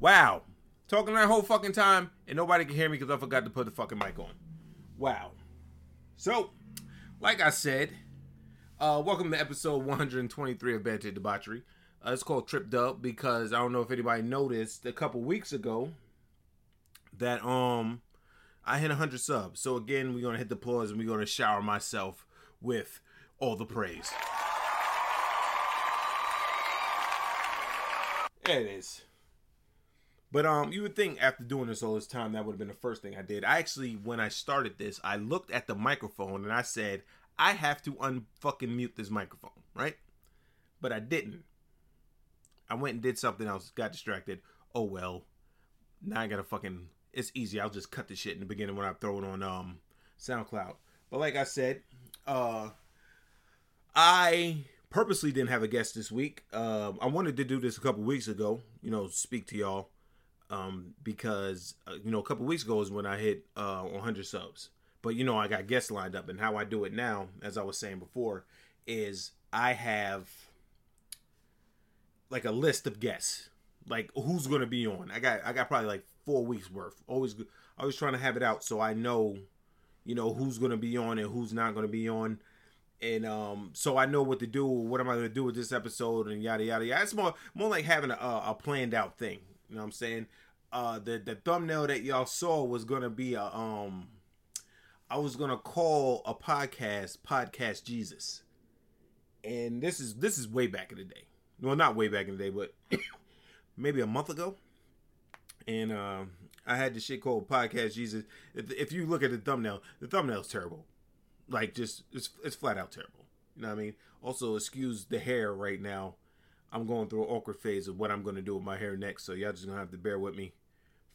Wow. Talking that whole fucking time and nobody can hear me because I forgot to put the fucking mic on. Wow. So, like I said, uh, welcome to episode 123 of Bad Debauchery. Uh, it's called Tripped Up because I don't know if anybody noticed a couple weeks ago that um I hit 100 subs. So again, we're gonna hit the pause and we're gonna shower myself with all the praise. There it is. But um, you would think after doing this all this time, that would have been the first thing I did. I actually, when I started this, I looked at the microphone and I said, I have to unfucking mute this microphone, right? But I didn't. I went and did something else, got distracted. Oh well. Now I gotta fucking. It's easy. I'll just cut the shit in the beginning when I throw it on um SoundCloud. But like I said, uh, I purposely didn't have a guest this week. Um, I wanted to do this a couple weeks ago. You know, speak to y'all um, because uh, you know a couple weeks ago is when I hit uh, 100 subs. But you know I got guests lined up, and how I do it now, as I was saying before, is I have like a list of guests, like who's going to be on. I got I got probably like four weeks worth. Always always trying to have it out so I know, you know who's going to be on and who's not going to be on and um, so I know what to do. What am I going to do with this episode and yada yada yada. It's more more like having a, a planned out thing. You know what I'm saying? Uh, the the thumbnail that y'all saw was to be a um, I was to call a podcast podcast Jesus, and this is this is way back in the day. Well, not way back in the day, but maybe a month ago. And uh, I had this shit called podcast Jesus. If, if you look at the thumbnail, the thumbnail's terrible like just it's it's flat out terrible. You know what I mean? Also, excuse the hair right now. I'm going through an awkward phase of what I'm going to do with my hair next, so y'all just gonna have to bear with me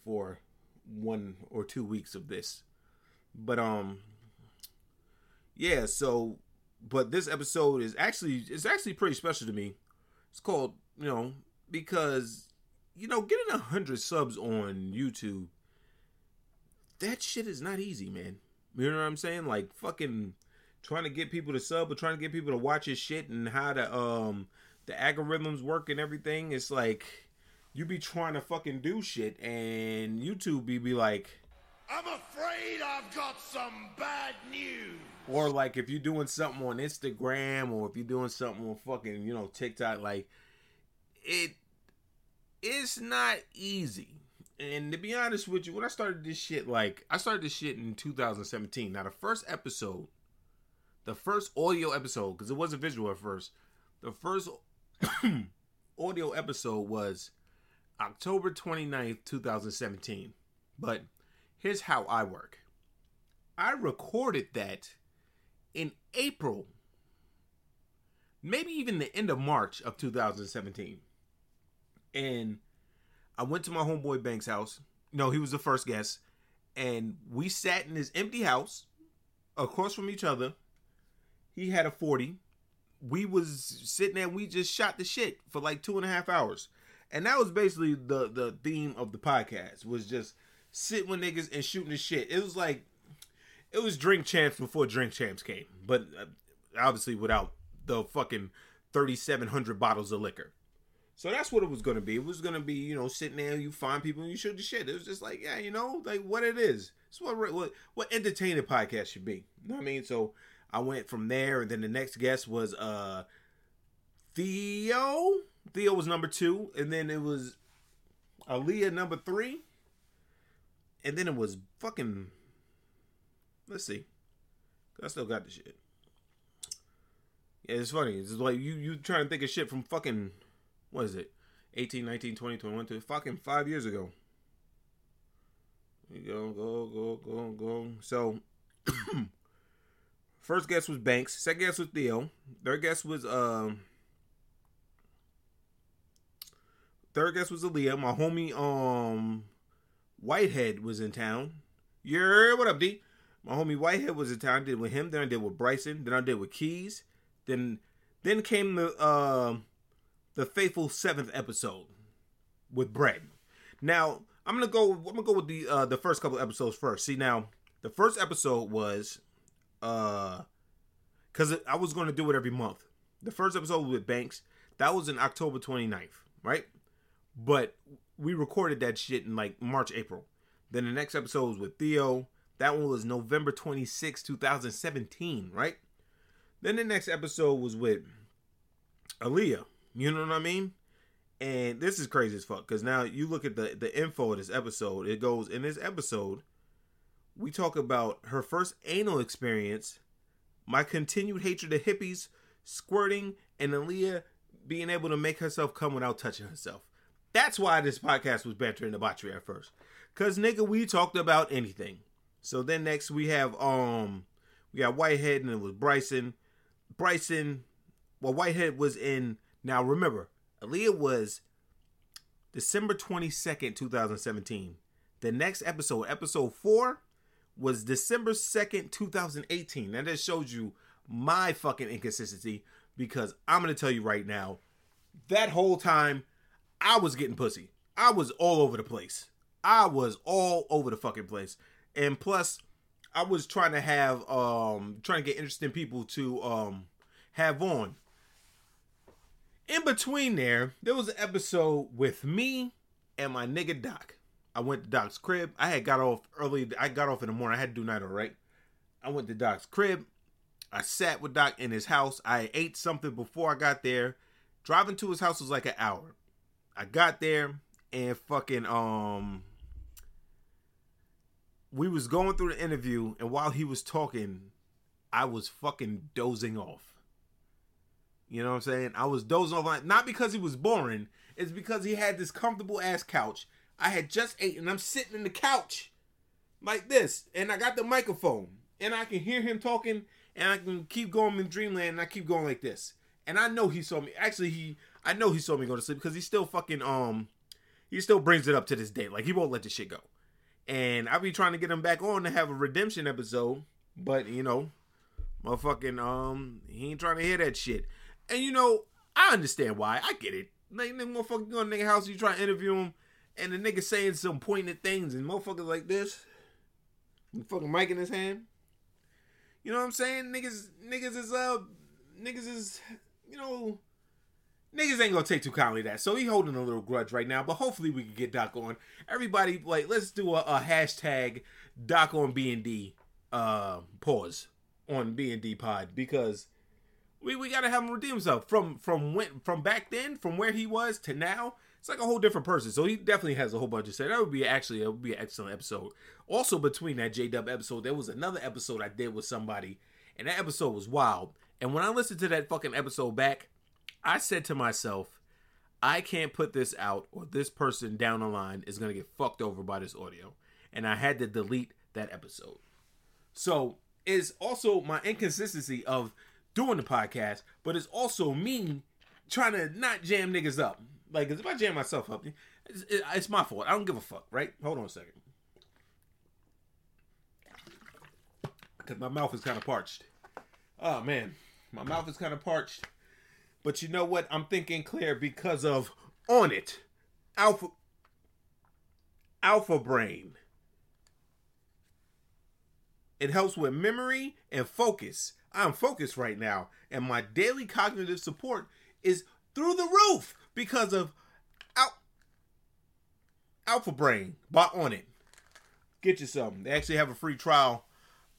for one or two weeks of this. But um, yeah. So, but this episode is actually it's actually pretty special to me. It's called you know because you know getting a hundred subs on YouTube. That shit is not easy, man. You know what I'm saying? Like fucking trying to get people to sub or trying to get people to watch his shit and how the um the algorithms work and everything. It's like you be trying to fucking do shit and YouTube be be like I'm afraid I've got some bad news. Or like if you're doing something on Instagram or if you're doing something on fucking, you know, TikTok, like it it's not easy and to be honest with you, when I started this shit, like I started this shit in 2017. Now the first episode, the first audio episode, because it wasn't visual at first, the first audio episode was October 29th, 2017. But here's how I work. I recorded that in April, maybe even the end of March of 2017. And I went to my homeboy Banks' house. No, he was the first guest, and we sat in his empty house across from each other. He had a forty. We was sitting there. we just shot the shit for like two and a half hours, and that was basically the the theme of the podcast. Was just sitting with niggas and shooting the shit. It was like it was drink champs before drink champs came, but uh, obviously without the fucking thirty seven hundred bottles of liquor. So that's what it was gonna be. It was gonna be, you know, sitting there, you find people and you shoot the shit. It was just like, yeah, you know, like what it is. It's what what what entertaining podcast should be. You know what I mean? So I went from there, and then the next guest was uh Theo. Theo was number two, and then it was Aaliyah number three, and then it was fucking. Let's see, I still got the shit. Yeah, it's funny. It's like you you trying to think of shit from fucking what is it? 18, 19, 20, 21 to fucking five years ago. You go, go, go, go, go. So, first guess was Banks. Second guess was Theo. Third guess was um. Third guess was Aaliyah. My homie um, Whitehead was in town. Yeah, what up, D? My homie Whitehead was in town. I did with him. Then I did with Bryson. Then I did with Keys. Then, then came the. Uh, the faithful seventh episode with Brett. Now I'm gonna go. I'm gonna go with the uh, the first couple episodes first. See now, the first episode was uh, because I was gonna do it every month. The first episode with Banks that was in October 29th, right? But we recorded that shit in like March, April. Then the next episode was with Theo. That one was November 26, 2017, right? Then the next episode was with Aaliyah. You know what I mean? And this is crazy as fuck because now you look at the the info of this episode. It goes in this episode. We talk about her first anal experience, my continued hatred of hippies, squirting, and Aaliyah being able to make herself come without touching herself. That's why this podcast was banter and debauchery at first. Cause nigga, we talked about anything. So then next we have um we got Whitehead and it was Bryson. Bryson, well Whitehead was in. Now remember, Aaliyah was December twenty second, two thousand seventeen. The next episode, episode four, was December second, two thousand eighteen. That shows you my fucking inconsistency because I'm gonna tell you right now, that whole time I was getting pussy. I was all over the place. I was all over the fucking place. And plus, I was trying to have um trying to get interesting people to um have on. In between there, there was an episode with me and my nigga Doc. I went to Doc's crib. I had got off early. I got off in the morning. I had to do night, all right. I went to Doc's crib. I sat with Doc in his house. I ate something before I got there. Driving to his house was like an hour. I got there and fucking um we was going through the interview and while he was talking, I was fucking dozing off. You know what I'm saying? I was dozing off not because he was boring, it's because he had this comfortable ass couch. I had just ate and I'm sitting in the couch like this and I got the microphone and I can hear him talking and I can keep going in dreamland and I keep going like this. And I know he saw me. Actually, he I know he saw me go to sleep because he still fucking um he still brings it up to this day. Like he won't let the shit go. And I be trying to get him back on to have a redemption episode, but you know, motherfucking um he ain't trying to hear that shit. And you know, I understand why. I get it. Like nigga motherfucker go to nigga house, you try to interview him, and the nigga saying some pointed things and motherfuckers like this. Fucking mic in his hand. You know what I'm saying? Niggas niggas is uh niggas is you know niggas ain't gonna take too kindly to that. So he holding a little grudge right now, but hopefully we can get Doc on. Everybody, like, let's do a, a hashtag Doc on B and D uh pause on B and D pod because we, we gotta have him redeem himself from from when from back then from where he was to now. It's like a whole different person. So he definitely has a whole bunch of say. That would be actually it would be an excellent episode. Also between that J Dub episode, there was another episode I did with somebody, and that episode was wild. And when I listened to that fucking episode back, I said to myself, I can't put this out, or this person down the line is gonna get fucked over by this audio, and I had to delete that episode. So it's also my inconsistency of doing the podcast, but it's also me trying to not jam niggas up. Like, if I jam myself up, it's, my fault. I don't give a fuck, right? Hold on a second. Cause my mouth is kind of parched. Oh man, my mouth is kind of parched. But you know what? I'm thinking clear because of Onnit, alpha, alpha brain. It helps with memory and focus. I'm focused right now, and my daily cognitive support is through the roof because of Al- Alpha Brain. Buy Onnit. Get you some. They actually have a free trial.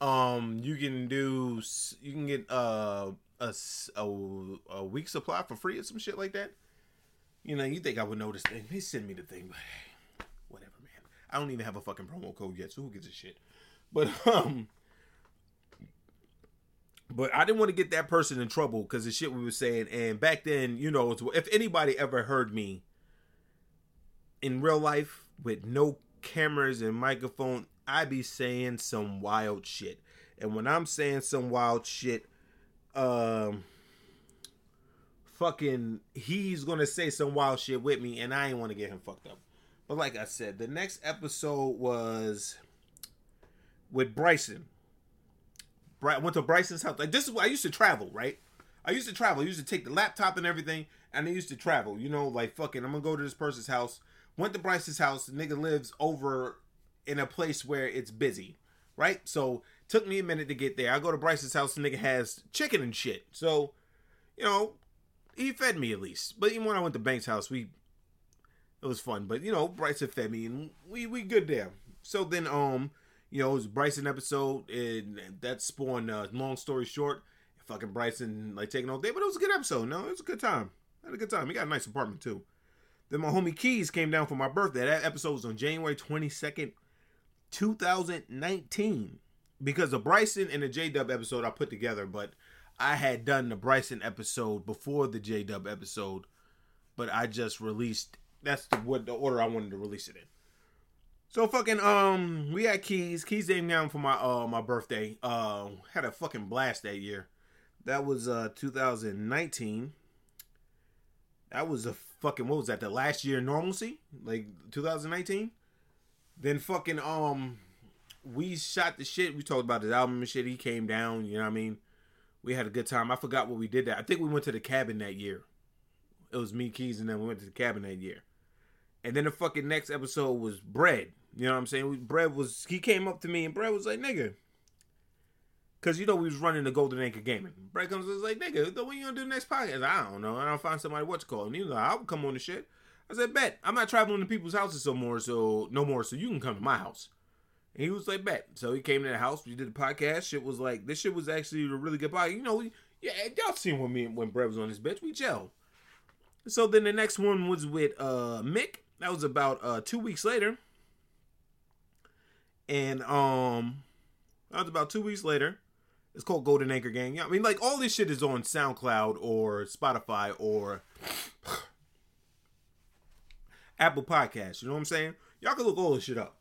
Um, you can do. You can get uh a, a, a week supply for free or some shit like that. You know, you think I would know this thing? They send me the thing, but hey, whatever, man. I don't even have a fucking promo code yet, so who gives a shit? But um, but I didn't want to get that person in trouble because the shit we were saying. And back then, you know, if anybody ever heard me in real life with no cameras and microphone, I'd be saying some wild shit. And when I'm saying some wild shit, um, fucking, he's gonna say some wild shit with me, and I ain't want to get him fucked up. But like I said, the next episode was with Bryson. I went to Bryson's house. Like this is I used to travel, right? I used to travel. I used to take the laptop and everything, and I used to travel. You know, like fucking, I'm gonna go to this person's house. Went to Bryce's house. The nigga lives over in a place where it's busy, right? So took me a minute to get there. I go to Bryce's house. The nigga has chicken and shit. So, you know, he fed me at least. But even when I went to Bank's house, we it was fun. But you know, Bryson fed me, and we we good there. So then, um, you know, it was Bryson episode, and that spawned. Uh, long story short, fucking Bryson like taking all day, but it was a good episode. No, it was a good time. I had a good time. He got a nice apartment too. Then my homie Keys came down for my birthday. That episode was on January twenty second, two thousand nineteen. Because the Bryson and the J Dub episode I put together, but I had done the Bryson episode before the J Dub episode, but I just released. That's the what the order I wanted to release it in. So fucking um, we had Keys. Keys came down for my uh my birthday. Uh, had a fucking blast that year. That was uh 2019. That was a fucking what was that? The last year normalcy, like 2019. Then fucking um, we shot the shit. We talked about his album and shit. He came down. You know what I mean? We had a good time. I forgot what we did that. I think we went to the cabin that year. It was me, Keys, and then we went to the cabin that year. And then the fucking next episode was Bread. You know what I'm saying? Bread was he came up to me and Bread was like, nigga. Cause you know we was running the Golden Anchor Gaming. Bread comes was like, nigga, what you gonna do the next podcast? I don't know. I don't find somebody what's to call. And he was like, I'll come on the shit. I said, bet. I'm not traveling to people's houses no more, so no more, so you can come to my house. And he was like, bet. So he came to the house, we did the podcast. Shit was like this shit was actually a really good podcast. You know, yeah, y'all seen when me when Bread was on this bitch, we gel. So then the next one was with uh Mick. That was about uh two weeks later. And um that was about two weeks later. It's called Golden Anchor Gang. Yeah, I mean like all this shit is on SoundCloud or Spotify or Apple Podcasts. You know what I'm saying? Y'all can look all this shit up.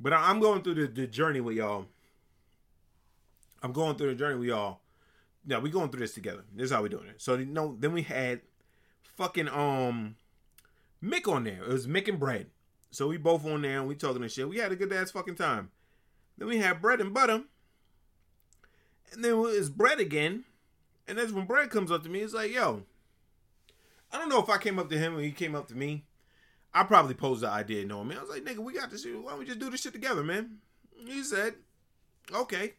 But I'm going through the, the journey with y'all. I'm going through the journey with y'all. Yeah, we going through this together. This is how we doing it. So you know, then we had fucking um Mick on there. It was Mick and Bread. So we both on there and we talking and shit. We had a good ass fucking time. Then we had bread and butter. And then it was bread again. And that's when bread comes up to me. It's like, yo, I don't know if I came up to him or he came up to me. I probably posed the idea knowing me. I was like, nigga, we got this. Why don't we just do this shit together, man? He said, okay.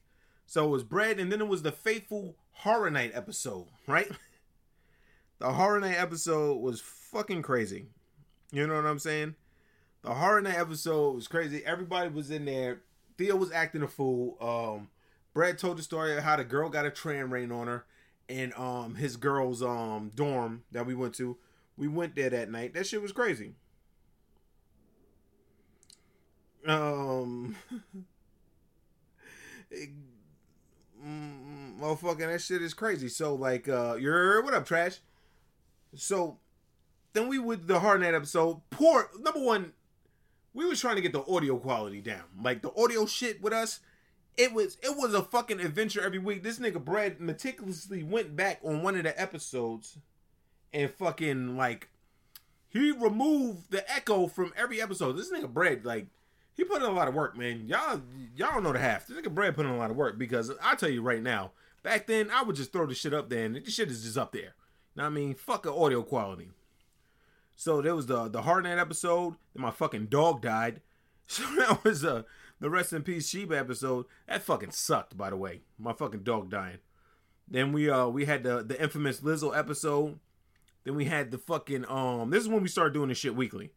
So it was bread, and then it was the Faithful Horror Night episode, right? the Horror Night episode was fucking crazy. You know what I'm saying? The Horror Night episode was crazy. Everybody was in there. Theo was acting a fool. Um, Brad told the story of how the girl got a tram rain on her in um his girl's um dorm that we went to. We went there that night. That shit was crazy. Um, it, mm, motherfucking that shit is crazy. So like, uh, you're what up, trash? So then we would the hard night episode. Poor number one, we was trying to get the audio quality down. Like the audio shit with us, it was it was a fucking adventure every week. This nigga Brad meticulously went back on one of the episodes and fucking like he removed the echo from every episode. This nigga Brad like he put in a lot of work, man. Y'all y'all don't know the half. This nigga Brad put in a lot of work because I tell you right now, back then I would just throw the shit up there and the shit is just up there. Now I mean, fuck the audio quality. So there was the the hard night episode. Then my fucking dog died. So that was uh the rest in peace Sheba episode. That fucking sucked, by the way. My fucking dog dying. Then we uh we had the the infamous Lizzo episode. Then we had the fucking um. This is when we started doing this shit weekly.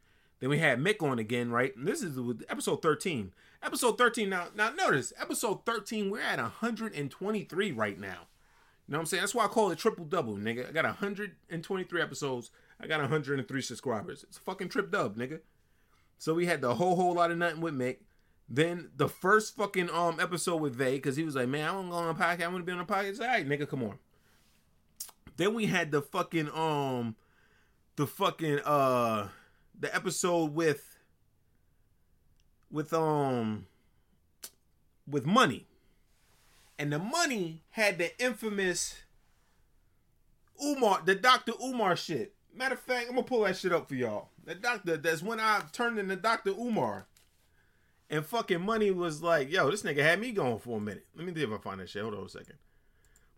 Then we had Mick on again, right? And this is episode thirteen. Episode thirteen. Now, now notice episode thirteen. We're at hundred and twenty three right now. You know what I'm saying? That's why I call it triple double, nigga. I got 123 episodes. I got 103 subscribers. It's a fucking trip dub, nigga. So we had the whole whole lot of nothing with Mick. Then the first fucking um episode with Vay, because he was like, man, I want to go on a podcast. I want to be on a podcast. All right, nigga, come on. Then we had the fucking um the fucking uh the episode with with um with money. And the money had the infamous Umar, the Dr. Umar shit. Matter of fact, I'm gonna pull that shit up for y'all. The doctor, that's when I turned into Dr. Umar. And fucking money was like, yo, this nigga had me going for a minute. Let me see if I find that shit. Hold on a second.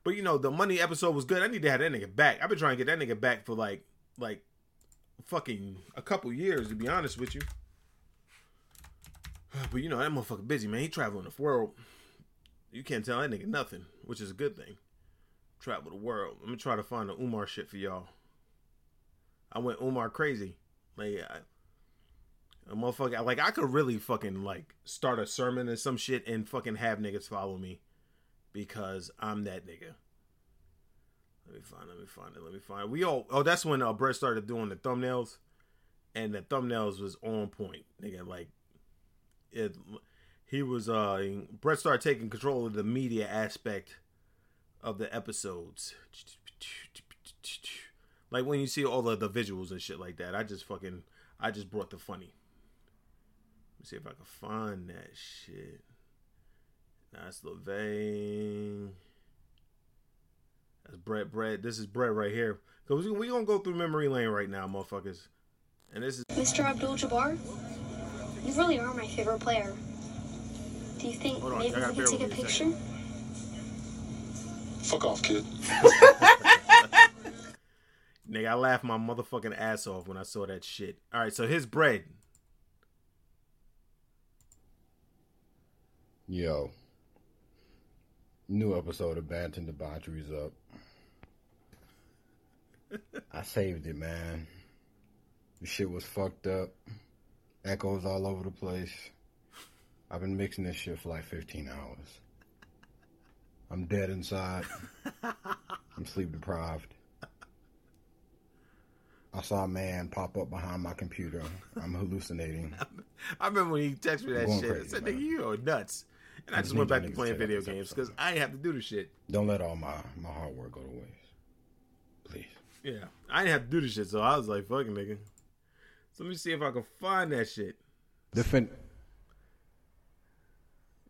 But you know, the money episode was good. I need to have that nigga back. I've been trying to get that nigga back for like like fucking a couple years to be honest with you. But you know, that motherfucker busy, man. He traveling the world. You can't tell that nigga nothing, which is a good thing. Travel the world. Let me try to find the Umar shit for y'all. I went Umar crazy. Like I, a motherfucker, like I could really fucking like start a sermon or some shit and fucking have niggas follow me because I'm that nigga. Let me find. Let me find it. Let me find it. We all. Oh, that's when uh, Brett started doing the thumbnails, and the thumbnails was on point, nigga. Like it. He was. Uh, Brett started taking control of the media aspect of the episodes. Like when you see all of the visuals and shit like that, I just fucking. I just brought the funny. Let me see if I can find that shit. That's LeVay. That's Brett. Brett. This is Brett right here. Cause we we gonna go through memory lane right now, motherfuckers. And this is Mr. Abdul Jabbar, you really are my favorite player. Do you think on, maybe we bear could take a with me a picture? Fuck off, kid. nigga. I laughed my motherfucking ass off when I saw that shit. All right, so here's bread. Yo. New episode of Banton Debauchery's up. I saved it, man. The shit was fucked up. Echoes all over the place. I've been mixing this shit for like 15 hours. I'm dead inside. I'm sleep deprived. I saw a man pop up behind my computer. I'm hallucinating. I remember when he texted me that shit. I said, "Nigga, you are nuts." And I I just just went back to y'all playing video games because episode. I ain't have to do the shit. Don't let all my, my hard work go to waste. Please. Yeah, I didn't have to do the shit, so I was like, "Fucking nigga." So let me see if I can find that shit. Defend.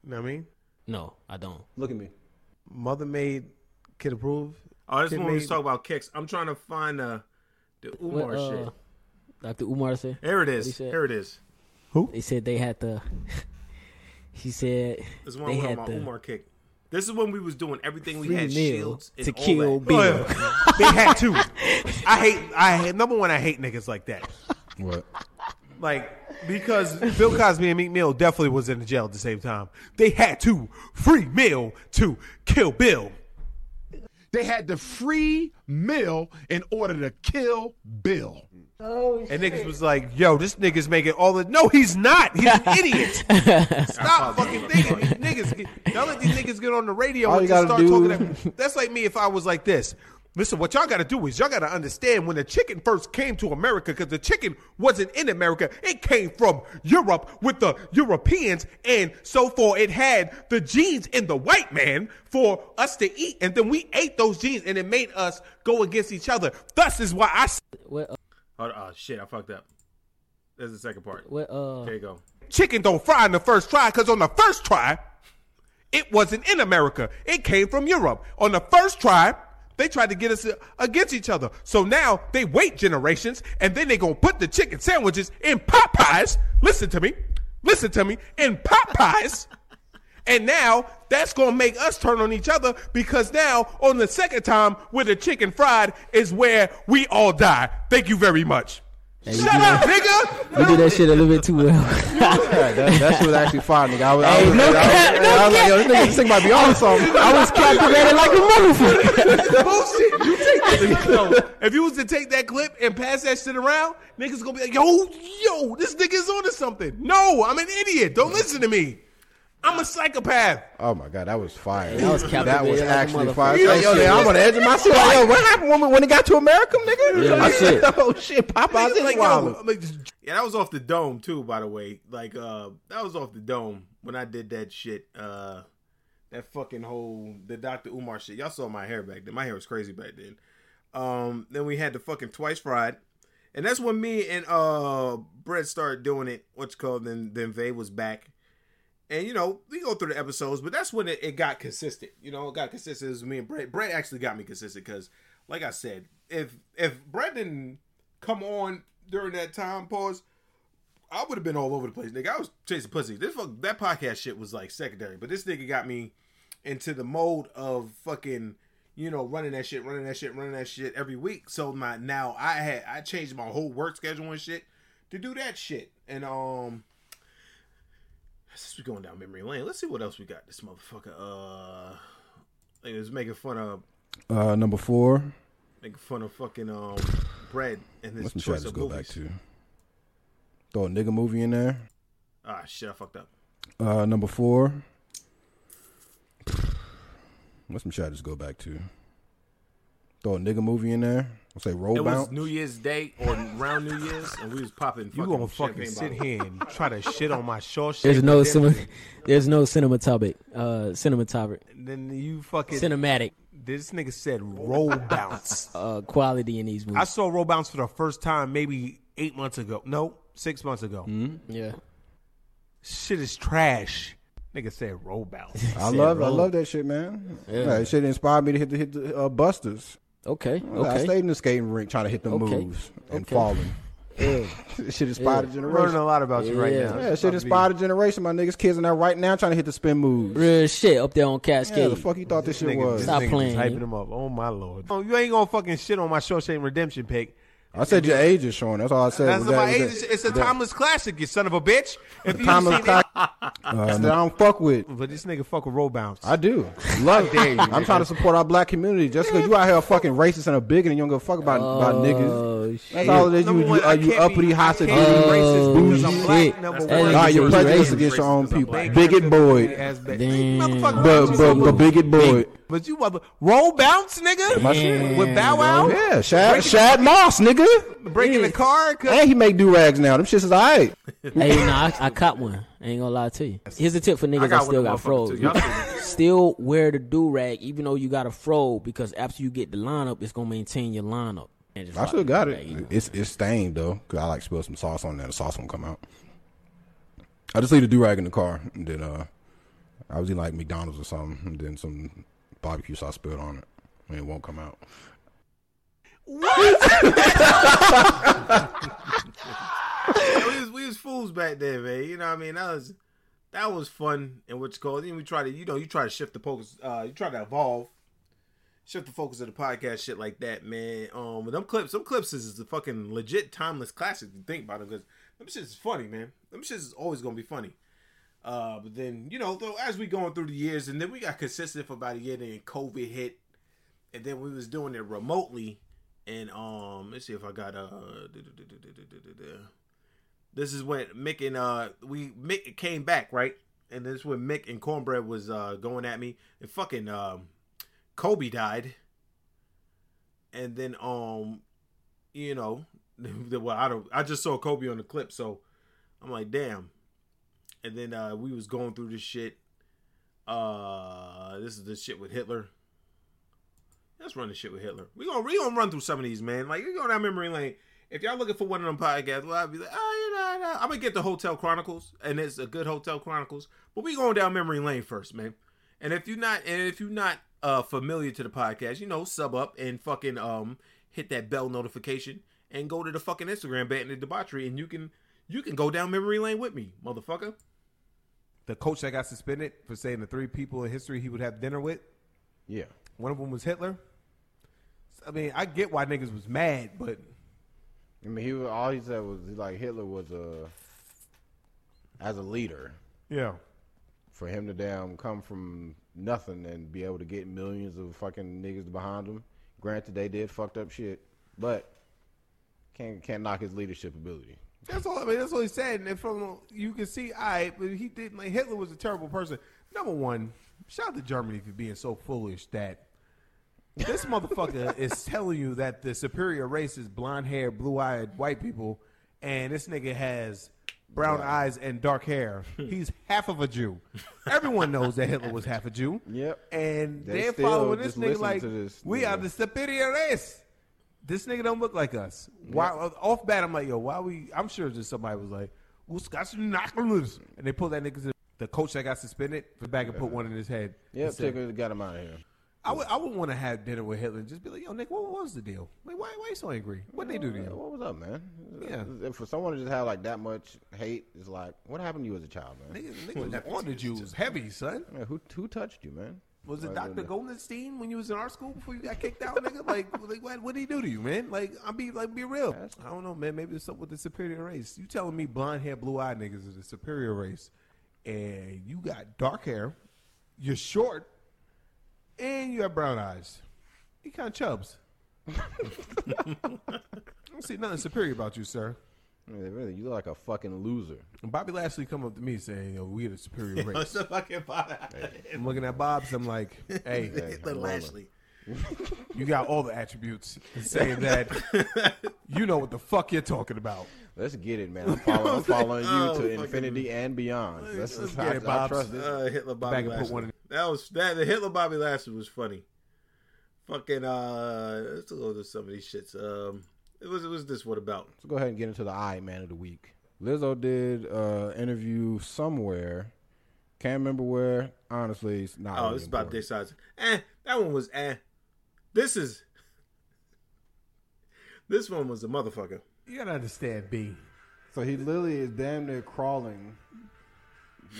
You know what I mean? No, I don't. Look at me. Mother made kid approved. Oh, this Kid one we was made- talking about kicks. I'm trying to find uh, the Umar What, uh, shit. Dr. Umar said. Here it is. he Here it is. Who? They said they had to. He said This is one they with had my to Umar kick. This is when we was doing everything. We had meal shields and to all kill that. Bill. they had to. I hate. I hate. Number one, I hate niggas like that. What? Like because Bill Cosby and Meek Mill definitely was in the jail at the same time. They had to free Mill to kill Bill. They had to free mill in order to kill Bill. Oh, and niggas was like, "Yo, this nigga's making all the." No, he's not. He's an idiot. Stop fucking thinking these niggas. Get, y'all let these niggas get on the radio All and just start gotta talking. do- That, that's like me if I was like this. Listen, what y'all got to do is y'all got to understand when the chicken first came to America, because the chicken wasn't in America. It came from Europe with the Europeans, and so forth. It had the genes in the white man for us to eat, and then we ate those genes, and it made us go against each other. Thus is why I What? Oh, oh shit! I fucked up. There's the second part. what? Uh, There you go. chicken don't fry in the first try because on the first try, it wasn't in America. It came from Europe. On the first try, they tried to get us against each other. So now they wait generations and then they gonna put the chicken sandwiches in pot pies. Listen to me. Listen to me. In pot pies. And now that's gonna make us turn on each other because now on the second time with the chicken fried is where we all die. Thank you very much. you Shut up, nigga. you did that shit a little bit too well. Yeah, that, that shit was actually fine, nigga. I was, I was, no I was, cap, no I was like, yo, this nigga, this nigga might be on something. I was captivated like a motherfucker. Bullshit. You take yo, if you was to take that clip and pass that shit around, niggas gonna be like, yo, yo, this nigga's onto something. No, I'm an idiot. Don't listen to me. I'm a psychopath. Oh my god, that was fire. That was That was captivated actually fire. Yo, That yo, man, I'm on the edge of my seat. Like, yo, what happened when, when it got to America, nigga? Yeah, shit. oh shit, Popeyes Niggas is like, yo, I'm like, Yeah, that was off the dome too, by the way. Like, uh, that was off the dome when I did that shit. Uh, that fucking whole the Dr. Umar shit. Y'all saw my hair back then. My hair was crazy back then. Um, then we had the fucking twice fried, and that's when me and uh Brett started doing it. What's called then then Vay was back, and you know we go through the episodes, but that's when it, it got consistent. You know, it got consistent. It was me and Brett. Brett actually got me consistent because, like I said, if if Brett didn't come on during that time pause. I would have been all over the place, nigga. I was chasing pussy. This fuck, that podcast shit was like secondary, but this nigga got me into the mode of fucking, you know, running that shit, running that shit, running that shit every week. So my now I had I changed my whole work schedule and shit to do that shit. And um, since we're going down memory lane, let's see what else we got. This motherfucker, uh, like, was making fun of. Uh, number four, Making fun of fucking um bread and his What's some shit I choice just of go movies. back to? Throw a nigga movie in there. Ah, shit, I fucked up. Uh, number four. What's some shit I just go back to? Throw a nigga movie in there. I'll say roll It bounce. was New Year's Day or around New Year's, and we was popping. You fucking gonna fucking sit bottles. here and try to shit on my short shit? There's no cinema. There's no cinematographic. Uh, cinematographic. Then you fucking. Cinematic this nigga said roll bounce. uh, quality in these movies. I saw roll bounce for the first time maybe eight months ago. No, six months ago. yeah. Shit is trash. Nigga said roll bounce. I Said love, I love that shit, man. Yeah. Yeah, that shit inspired me to hit the hit the uh, busters. Okay. I Okay. stayed in the skating rink trying to hit the Okay. moves and Okay. falling. Yeah. shit inspired a Learning generation. a lot about you right now. Yeah, shit inspired a generation. My niggas kids are now right now trying to hit the spin moves. Real shit up there on Yeah, Cascade. the fuck you thought this shit Nigga, was? this Stop nigga playing, just hyping them up. Oh my lord. Oh, you ain't gonna fucking shit on my Shawshank Redemption pick. I said your age is showing. That's all I said. That's Was my age. It's, that- it's a timeless classic. You son of a bitch. If you timeless classic. Uh, that I don't fuck with. but this nigga fuck with roll bounce. I do. Love dare I'm trying to support our black community. Just because you out here fucking racist and a bigot and you don't give a fuck about, about niggas. Oh That's shit. all it is. You, you, one, are I you uppity be- I hostage? can't racist because I'm shit. black. Number one. Nah, you're prejudiced against your own people. Bigot boy. Damn. But, but, but bigot boy. But you mother roll bounce, nigga. My shit. With Bow Wow, Yeah, Shad, Shad Moss, nigga. breaking the car. 'cause- And he make do rags now. Them shits is alright. hey, nah, I, I caught one. I ain't gonna lie to you. Here's a tip for niggas that still got them motherfuckers, froze. Still- Still wear the do rag, even though you got a fro, because after you get the lineup, it's gonna maintain your lineup. And just I still the got do-rag, you know. it. It's it's stained though, cause I like to spill some sauce on there. The sauce won't come out. I just leave the do rag in the car, and then uh, I was eating like McDonald's or something, and then some barbecue sauce spilled on it, and it won't come out. Yeah, we was we was fools back then, man. You know what I mean? That was that was fun and what's called. Then we try to, you know, you try to shift the focus. Uh, you try to evolve, shift the focus of the podcast, shit like that, man. Um, with them clips, some clips is the fucking legit timeless classic. You think about it, because them shits is funny, man. Them shits is always gonna be funny. Uh, but then you know, though, as we going through the years, and then we got consistent for about a year. Then COVID hit, and then we was doing it remotely. And um, let's see if I got uh. This is when Mick and uh we Mick came back, right? And this is when Mick and Cornbread was uh going at me and fucking um Kobe died. And then um you know, well I don't I just saw Kobe on the clip, so I'm like, damn. And then uh we was going through this shit. Uh this is the shit with Hitler. Let's run the shit with Hitler. We gonna we gonna run through some of these, man. Like you go down memory lane. If y'all looking for one of them podcasts, well, I'd be like, oh, you know, I'm gonna get the Hotel Chronicles, and it's a good Hotel Chronicles. But we going down memory lane first, man. And if you're not, and if you're not uh familiar to the podcast, you know, sub up and fucking um hit that bell notification and go to the fucking Instagram Bat and the debauchery, and you can you can go down memory lane with me, motherfucker. The coach that got suspended for saying the three people in history he would have dinner with. Yeah, One of them was Hitler. I mean, I get why niggas was mad, but I mean, he was, all he said was like Hitler was a as a leader yeah, for him to damn come from nothing and be able to get millions of fucking niggas behind him. Granted, they did fucked up shit, but can't can't knock his leadership ability. That's all. I mean, that's all he said. And from you can see, I but he did. Like Hitler was a terrible person. Number one, shout out to Germany for being so foolish that this motherfucker is telling you that the superior race is blonde hair, blue eyed white people, and this nigga has brown eyes and dark hair. He's half of a Jew. Everyone knows that Hitler was half a Jew. Yep. And They are following this nigga like this we nigga. are the superior race. This nigga don't look like us. Why off bat I'm like, yo, why we I'm sure just somebody was like, "Who's got some knockers? And they pulled that nigga to the coach that got suspended for back and put one in his head. Yeah, Tigger got him out of here. I would I would want to have dinner with Hitler and just be like, yo, Nick, what was the deal? Like, why why you so angry? What they do to you? What was up, man? Yeah. For someone to just have like that much hate, is like, what happened to you as a child, man? Niggas, niggas on the Jews heavy, son. Yeah, who who touched you, man? Was it Dr. Goldenstein when you was in our school before you got kicked out, nigga? Like, like what, what did he do to you, man? Like, I'll be like, be real. I don't know, man. Maybe it's something with the superior race. You telling me blonde hair, blue eyed niggas is the superior race, and you got dark hair, you're short, and you have brown eyes. You kind of chubs. I don't see nothing superior about you, sir. Yeah, really, you look like a fucking loser. And Bobby Lashley come up to me saying, "Yo, we are the superior What's race." the fucking bottom? I'm looking at Bob's. I'm like, "Hey, Hitler Lashley. you got all the attributes." Saying that, you know what the fuck you're talking about. Let's get it, man. I'm following, I'm following you Oh, to fucking- infinity and beyond. Let's, Let's let's get I, it, I trust it. Uh, Hitler Bobby Back put Lashley. one in- That was that. The Hitler Bobby Lashley was funny. Fucking uh, let's go to some of these shits. Um, it was this what about? Let's go ahead and get into the I man of the week. Lizzo did uh interview somewhere. Can't remember where. Honestly, it's not. Oh, really it's about this size. Eh, that one was eh. This is this one was a motherfucker. You gotta understand, B. So he literally is damn near crawling,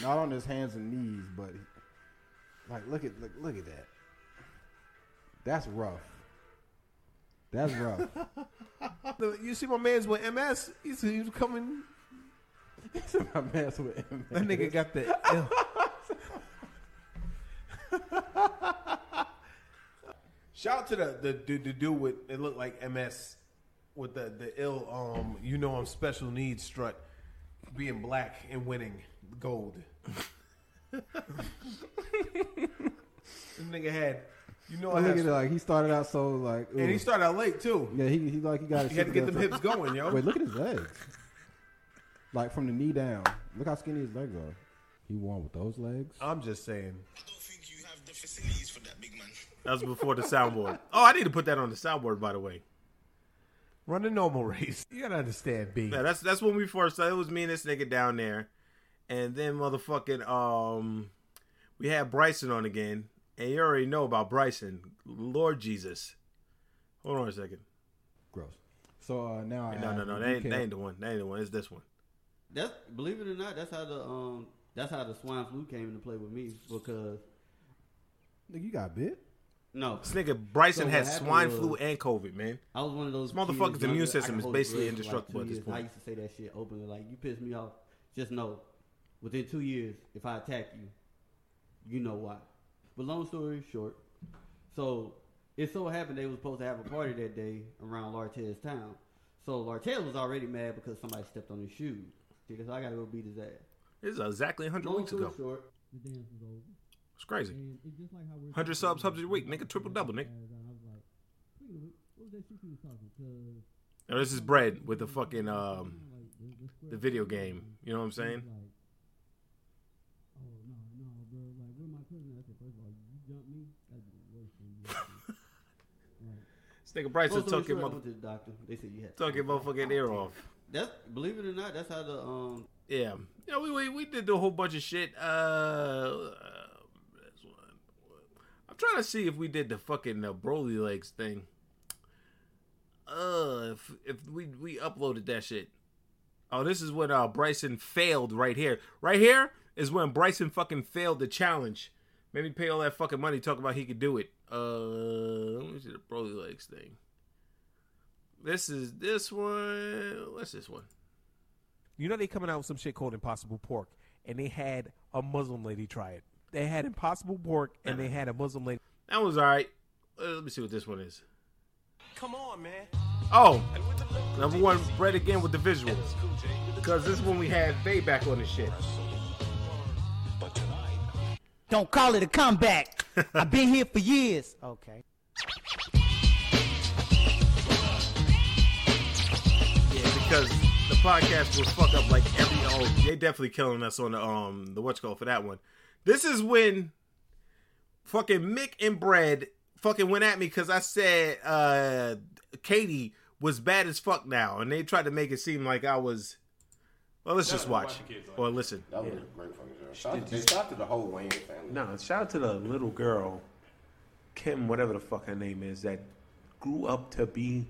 not on his hands and knees, but like look at look, look at that. That's rough. That's rough. The- You see my man's with MS. He's, he's coming. My man's with him. That nigga got the. ill. Shout out to the the, the, the dude with it looked like MS with the the ill um you know I'm special needs strut being black and winning gold. this nigga had you know I Look at it, like he started out so like, and he started out late too. yeah, he he like he got. his He had to get them hips going, yo. Wait, look at his legs. Like from the knee down. Look how skinny his legs are. He won with those legs. I'm just saying. I don't think you have the facilities for that, big man. That was before the soundboard. Oh, I need to put that on the soundboard, by the way. Run a normal race. You gotta understand, B. Yeah, that's that's when we first. It was me and this nigga down there, and then motherfucking um, we had Bryson on again, and you already know about Bryson. Lord Jesus, hold on a second. Gross. So uh, now I No, no, no, the that ain't, UK that ain't the one. That ain't the one. It's this one. That's believe it or not, that's how the um that's how the swine flu came into play with me because Nigga, you got bit. no, This nigga Bryson So what had swine was- flu and COVID, man. I was one of those This motherfucker's kids, immune system is basically a grudge indestructible like at this years. I used to say that shit openly, like you piss me off. Just know, within two years, if I attack you, you know why. But long story short, so it so happened they was supposed to have a party that day around Lartez town. So Lartez was already mad because somebody stepped on his shoes. Because I gotta go beat his ass. This is exactly 100 Long weeks story ago. short, the dance was over. It's crazy. It's just like how we're 100 subs, subs a week, nigga. Triple double, nigga. I was like, "Wait a minute, what was that shit you was talking? 'Cause Now, this is bread with the fucking um like the, the, square the video game. You know what I'm saying? Like, oh no, no, bro. Like, where my cousin? I said, first of all, you jumped me. That's the worst thing. You ever did." Like, This nigga Bryson story talking short, I mother, to the doctor. They said you had. talking motherfucking ear off. That's believe it or not, that's how the um. Yeah, yeah. We we, we did a whole bunch of shit. Uh, uh, one. I'm trying to see if we did the fucking uh, Broly legs thing. Uh, if if we we uploaded that shit. Oh, this is when uh Bryson failed right here. Right here is when Bryson fucking failed the challenge. Made me pay all that fucking money talking about he could do it. Uh, let me see the Broly legs thing. This is this one. What's this one? You know they coming out with some shit called Impossible Pork, and they had a Muslim lady try it. They had Impossible Pork, and they had a Muslim lady. That was all right. Uh, let me see what this one is. Come on, man. Oh, number one, bread again with the visuals. Because this is when we had Bay back on the shit. Don't call it a comeback. I've been here for years. Okay. Yeah, because the podcast will fuck up like every. Oh, they definitely killing us on the um the what's called for that one. This is when fucking Mick and Brad fucking went at me because I said uh Katie was bad as fuck now, and they tried to make it seem like I was. Well, let's just watch or listen. That was a great fucking show. Shout out, to, shout out to the whole Wayans family. No, shout out to the little girl, Kim, whatever the fuck her name is, that grew up to be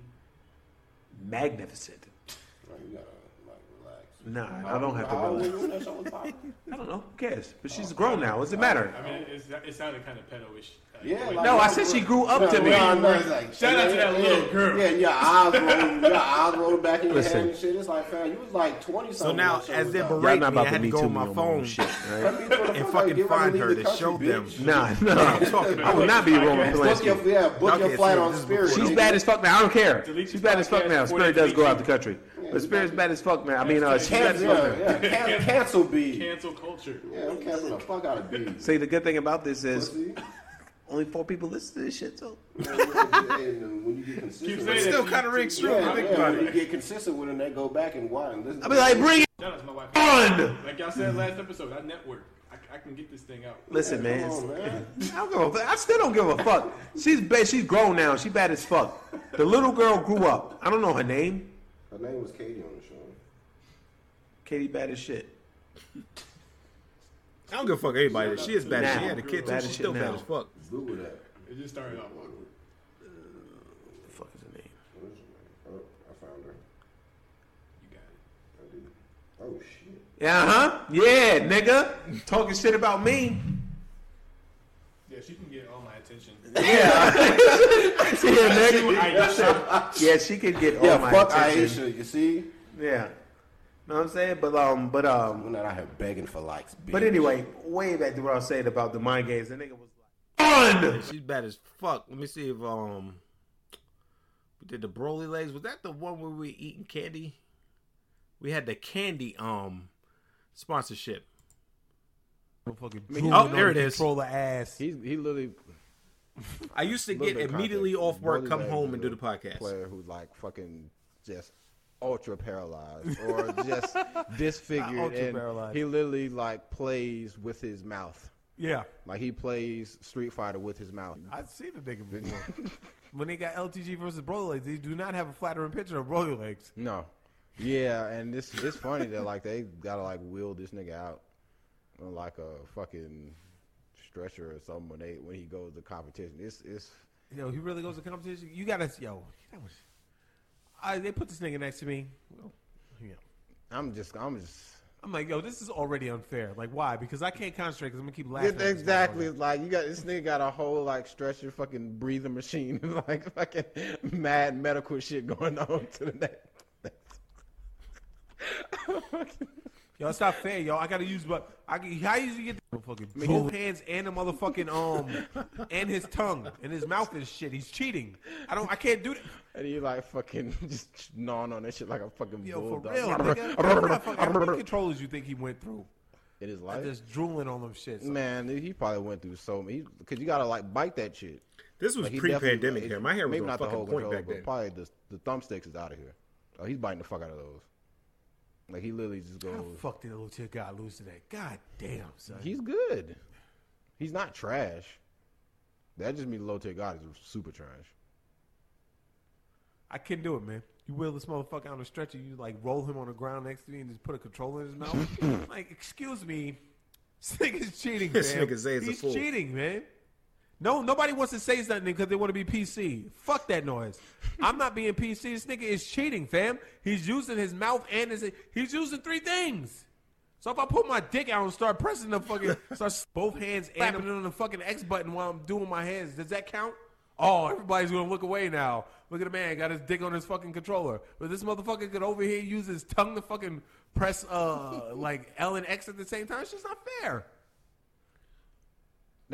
magnificent. You gotta like. Nah, I don't have to How old know were you when that show was popping? I don't know. Who cares? But she's grown now. What's it matter? I mean, it's, it sounded kind of pedo-ish. Uh, Yeah, like, No, I said she grew- grew up to No, me. no, no, it's like- Shout out to that yeah, little girl. Yeah, and your eyes rolled, your eyes rolled back in your Listen. head and shit. It's like, fam, you was like twenty something. So now, when that show as was they're out. Y'all berating not me, I about had to to me go on my on my own phone shit, right? means and fucking get find her to show them. Nah, nah. I'm will not be a Roman Book Polanski. your, yeah, book your flight on Spirit. She's bad as fuck now. I don't care. Delete She's bad as fuck now. Spirit does go delete out the country. But Spirit's bad as fuck man. I mean, uh, she's bad as Cancel, fuck now. yeah, yeah, can- cancel B. Cancel culture. Yeah, I'm canceling the fuck out of B. See, the good thing about this is Pussy. only four people listen to this shit, so. And when you get consistent, Keep with it- Still kind of rings true. yeah, you think yeah, about when it. you get consistent with it, and they go back and watch and listen. I'll be like, bring it Shout out to my wife. on. Like y'all said last episode, I network. I, I can get this thing out. Listen, Come man. on, man. I don't give a fuck. I still don't give a fuck. She's bad. She's grown now. She bad as fuck. The little girl grew up. I don't know her name. Her name was Katie on the show. Katie bad as shit. I don't give a fuck anybody. She is bad. as Now. She had a kid too. Bad She's shit still bad now. as fuck. Google that. It just started off awkward. What the fuck is her name? What is her name? Oh, I found her. You got it. I did. Oh shit. Yeah, huh? Yeah, nigga. Talking shit about me. Yeah, she can get all my attention. Yeah. yeah, See what nigga. Aisha- Yeah, she can get all Yeah, my fuck attention. Aisha. You see? Yeah. Know what I'm saying? But um, but um, We're not out here begging for likes. Bitch. but anyway, way back to what I was saying about the mind games. The nigga was like, on. She's bad as fuck. Let me see if um we did the Broly legs. Was that the one where we were eating candy? We had the candy um sponsorship. Oh, there it is. Control the ass. He he literally I used to get immediately context. off work, come home, and do the podcast. Player who's like fucking just ultra paralyzed or just disfigured, Ultra and paralyzed. he literally like plays with his mouth. Yeah. Like he plays Street Fighter with his mouth. I've seen the nigga before. when they got LTG versus Broly legs, they do not have a flattering picture of Broly legs. No. Yeah, and it's it's funny that like they gotta like wheel this nigga out on like a fucking stretcher or something when they when he goes to competition. It's it's Yo, he really goes to competition. You gotta, yo, that was. I, they put this nigga next to me. Well, yeah. I'm just I'm just I'm like, yo, this is already unfair. Like, why? Because I can't concentrate because I'm gonna keep laughing. It's exactly like you got this nigga got a whole like stretcher fucking breathing machine like fucking mad medical shit going on to the neck. Yo, it's not fair, yo. I gotta use, but I can- how you get the motherfucking both hands and the motherfucking um and his tongue and his mouth and shit. He's cheating. I don't. I can't do that. And he like fucking just gnawing on that shit like a fucking Yo, for real, nigga. How many fucking- How many controllers you think he went through? It is Like like just drooling on them shit. So- man, he probably went through so many because you gotta like bite that shit. This was Like, pre-pandemic definitely- hair. My hair was maybe on not the whole point controller, back but then. Probably the the thumbsticks is out of here. Oh, he's biting the fuck out of those. Like he literally just goes. How the fuck did little chick guy lose today? God damn, son. He's good. He's not trash. That just means Low Tier God is super trash. I can't do it, man. You wheel this motherfucker on a stretcher, you like roll him on the ground next to me and just put a controller in his mouth. like, excuse me, this nigga's cheating, This man. nigga say he's a He's fool. cheating, man. No, nobody wants to say something because they want to be PC. Fuck that noise. I'm not being PC. This nigga is cheating, fam. He's using his mouth and his. He's using three things. So if I put my dick out and start pressing the fucking, start both hands and I'm on the fucking X button while I'm doing my hands, does that count? Oh, everybody's gonna look away now. Look at the man, got his dick on his fucking controller. But this motherfucker could over here use his tongue to fucking press uh like L and X at the same time. It's just not fair.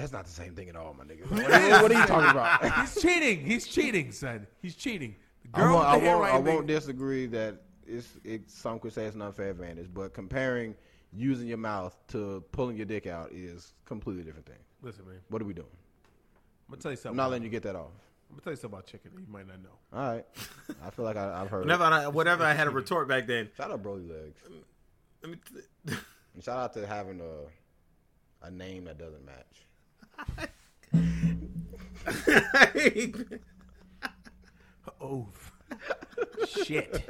That's not the same thing at all, my nigga. What, are- what are you talking about? He's cheating. He's cheating, son. He's cheating. The I won't, I the hair won't, I won't disagree that it's it, some could say it's an unfair advantage, but comparing using your mouth to pulling your dick out is completely different thing. Listen, man. What are we doing? I'm gonna tell you something. I'm not letting you get that off. I'm gonna tell you something about chicken that you might not know. All right, I feel like I, I've heard. Whenever it. I, whenever I had a retort back then. Shout out Broly legs. Let me And shout out to having a a name that doesn't match. Oh, shit.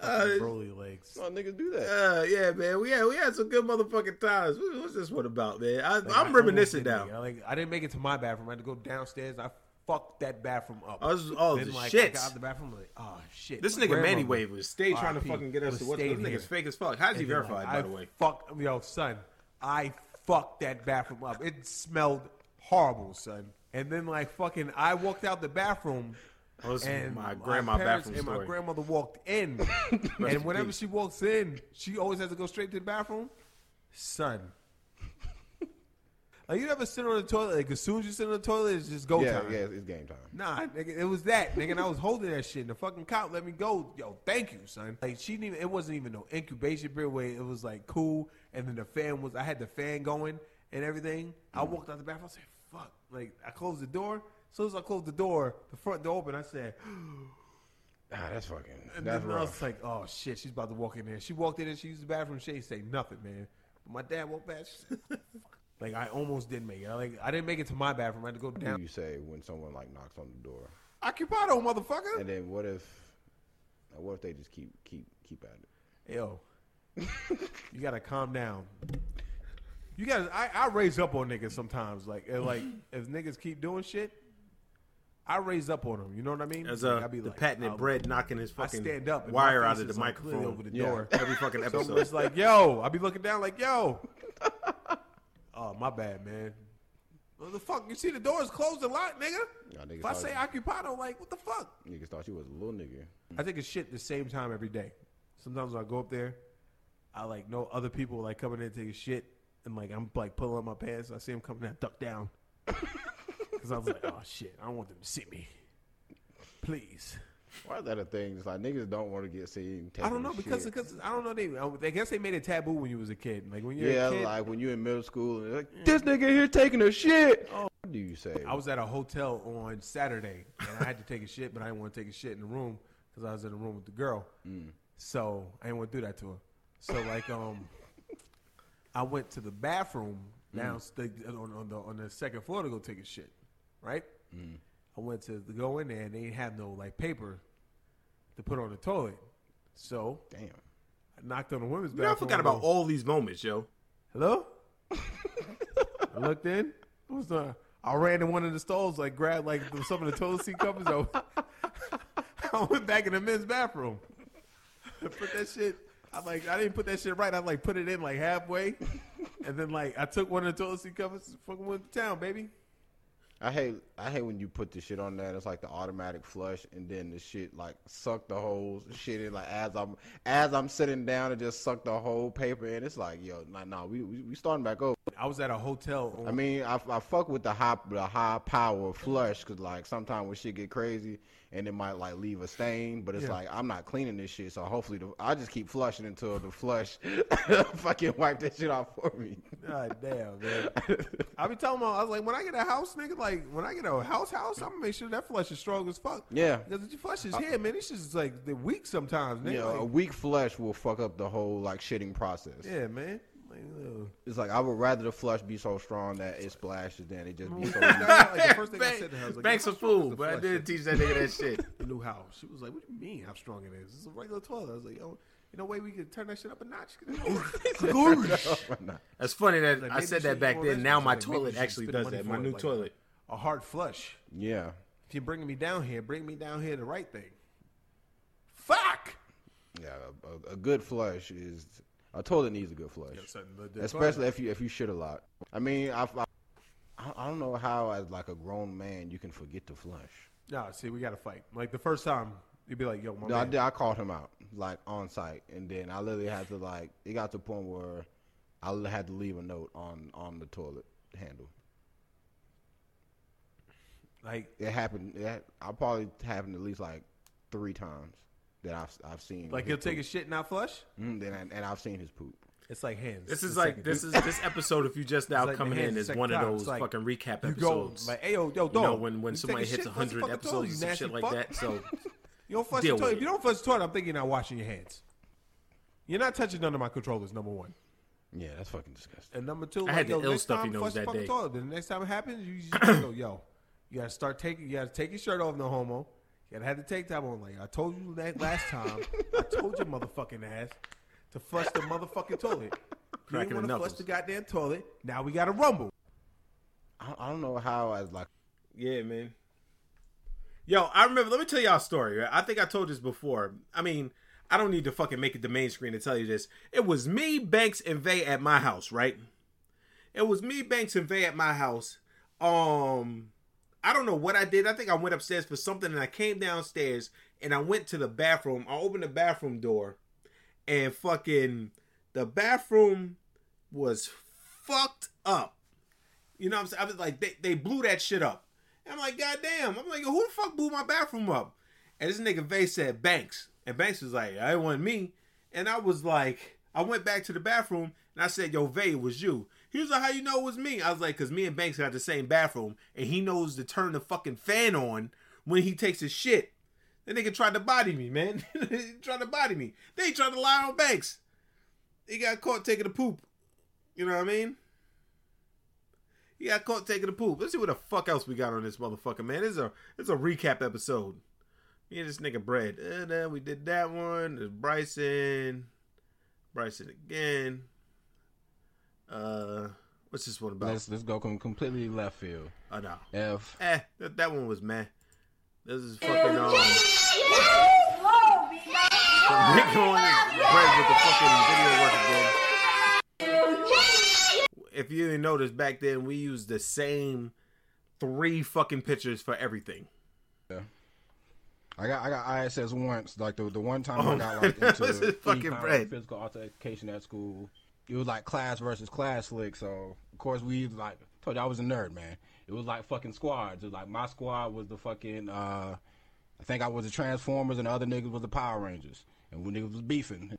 Uh, Broly legs. Oh, niggas do that. Uh, yeah, man. We had we had some good motherfucking times. What- What's this one about, man? I, Like, I I'm almost reminiscing now. I, like, I didn't make it to my bathroom. I had to go downstairs. I fucked that bathroom up. Oh, this is- oh, then, the like, shits. I got out the bathroom like, oh shit. This nigga Manny grandmother, Wave was stay trying to RIP, fucking get us was to what staying this nigga's here. fake as fuck. How's he And then, verified, like, by I the way? Fuck, yo, son, I fucked that bathroom up. It smelled horrible, son. And then like fucking, I walked out the bathroom. Oh, and my grandma bathroom and my grandmother walked in, and whenever she walks in, she always has to go straight to the bathroom. Son, like you never sit on the toilet. Like as soon as you sit on the toilet, it's just go yeah, time. yeah, it's, it's game time. Nah, nigga, it was that, nigga. And I was holding that shit. And the fucking cop let me go. Yo, thank you, son. Like she didn't even. It wasn't even no incubation period. Where it was like cool, and then the fan was. I had the fan going and everything. I walked out the bathroom. I said, "Fuck!" Like I closed the door. As soon as I closed the door, the front door opened. I said, Ah, that's fucking. and That's then I was like, "Oh shit!" She's about to walk in there. She walked in and she used the bathroom. She ain't say nothing, man. But my dad walked back. She said, "Fuck." like I almost didn't make it. I, like I didn't make it to my bathroom. I had to go What do down. you say when someone like knocks on the door? Occupado, motherfucker. And then what if? What if they just keep keep keep at it? Yo, you gotta calm down. You gotta. I, I raise up on niggas sometimes. Like, like if niggas keep doing shit, I raise up on them. You know what I mean? As Like, uh, I be the like, patented I'll- bread knocking his I fucking stand up, wire out of the is, like, microphone over the Yeah. door every fucking So episode. it's like, yo, I be looking down like, yo. oh, my bad, man. What the fuck? You see the doors closed a lot, nigga. Y'all niggas If I thought- say occupado, like, what the fuck? Niggas thought you was a little nigga. I take a shit the same time every day. Sometimes I go up there, I like know other people like coming in to take a shit, and like I'm like pulling up my pants. I see them coming in, I duck down because I was like, oh shit, I don't want them to see me. Please. Why is that a thing? It's like niggas don't want to get seen. I don't know because shit. because I don't know they I guess they made it taboo when you was a kid. Like when you're yeah, a kid, like when you in middle school, and like this nigga here taking a shit. Oh. What do you say? I was at a hotel on Saturday and I had to take a shit, but I didn't want to take a shit in the room because I was in the room with the girl. Mm. So I didn't want to do that to her. So like um, I went to the bathroom Mm. on, on the on the second floor to go take a shit. Right. Mm. I went to go in there and they didn't have no like paper to put on the toilet. So damn, I knocked on the women's bathroom. You know, I forgot about all these moments, yo. Hello? I looked in. What was the? I ran in one of the stalls, like grabbed like some of the toilet seat covers. I, I went back in the men's bathroom. put that shit. I like I didn't put that shit right. I like put it in like halfway, and then like I took one of the toilet seat covers, fucking went to town, baby. I hate I hate when you put the shit on that. It's like the automatic flush, and then the shit like suck the whole shit in. Like as I'm as I'm sitting down, and just suck the whole paper in. It's like yo, nah, nah, we we, we starting back over. I was at a hotel. On, I mean, I, I fuck with the high the high power flush because like sometimes when shit get crazy and it might like leave a stain, but it's Yeah. like I'm not cleaning this shit, so hopefully the, I just keep flushing until the flush fucking wipe that shit off for me. God damn, man. I be telling them, I was like, when I get a house, nigga, like when I get a house, house, I'm gonna make sure that flush is strong as fuck. Yeah. because if you flush his uh, head, man, it's just like the weak sometimes, nigga. Know, like- a weak flush will fuck up the whole like shitting process. Yeah, man. Like, It's like I would rather the flush be so strong that it splashes than it just be mm. so. like, the first thing I said to her, I was like, Bank's a strong fool, but I flush?" did teach that nigga that shit. The new house. She was like, "What do you mean? How strong it is? It's a regular toilet." I was like, "Yo, you know, way we could turn that shit up a notch." That's funny that Like, I said that back then. Now my Like, toilet actually does that. My it, new like, toilet. A hard flush. Yeah. If you're bringing me down here, bring me down here the right thing. Fuck. Yeah, a, a, a good flush is a toilet needs a good flush, Yeah, son, the- the especially if you if you shit a lot. I mean, I, I I don't know how as like a grown man you can forget to flush. Nah, see, we got to fight. Like the first time, you'd be like, "Yo, my No, I, man." did, I called him out like on site, and then I literally had to like it got to the point where I had to leave a note on on the toilet handle. Like it happened. It, I probably happened at least like three times that I've I've seen. Like he'll take poop. a shit and not flush. Mm, then I, and I've seen his poop. It's like hands. This is The like second- this is this episode. If you just now It's like coming in, the is one of those like, fucking recap you go, episodes. like, hey, yo, yo, you know dog, when when you somebody take a hits shit, flush the hundred episodes you and nasty shit like that. So You don't flush Deal the toilet. If you don't flush the toilet, I'm thinking you're not washing your hands. You're not touching none of my controllers. Number one. Yeah, that's fucking disgusting. And number two, I like, had the yo, ill next stuff time, he knows flush the that day. Toilet. Then the next time it happens, you just go, yo, you gotta start taking, you gotta take your shirt off, no homo. You gotta have the tank top on. Like I told you that last time. I told your motherfucking ass to flush the motherfucking toilet. You Cracking didn't want the to flush knuckles. the goddamn toilet. Now we got to rumble. I, I don't know how as like yeah, man. Yo, I remember. Let me tell y'all a story. Right? I think I told this before. I mean, I don't need to fucking make it the main screen to tell you this. It was me, Banks, and Vay at my house, right? It was me, Banks, and Vay at my house. Um, I don't know what I did. I think I went upstairs for something, and I came downstairs and I went to the bathroom. I opened the bathroom door, and fucking the bathroom was fucked up. You know what I'm saying? I was like, they, they blew that shit up. And I'm like, God damn. I'm like, who the fuck blew my bathroom up? And this nigga Vay said Banks. And Banks was like, I wasn't me. And I was like, I went back to the bathroom and I said, Yo, Vay, it was you. He was like, How you know it was me? I was like, Cause me and Banks got the same bathroom and he knows to turn the fucking fan on when he takes his shit. That nigga tried to body me, man. tried to body me. They he tried to lie on Banks. He got caught taking a poop. You know what I mean? He got caught taking a poop. Let's see what the fuck else we got on this motherfucker, man. This is a it's a recap episode. Me and this nigga bread. Uh, and then we did that one. There's Bryson. Bryson again. Uh what's this one about? Let's let's go com- completely left field. Oh no. F. Eh, that, that one was man. This is fucking um Rick on bread with the fucking video work again. If you didn't notice back then, we used the same three fucking pictures for everything. Yeah. I got I got ISS once, like the the one time Oh, I got like into this any fucking kind of bread? physical altercation at school. It was like class versus class slick. So of course we like told you I was a nerd, man. It was like fucking squads. It was like my squad was the fucking uh I think I was the Transformers and the other niggas was the Power Rangers. And when niggas was beefing.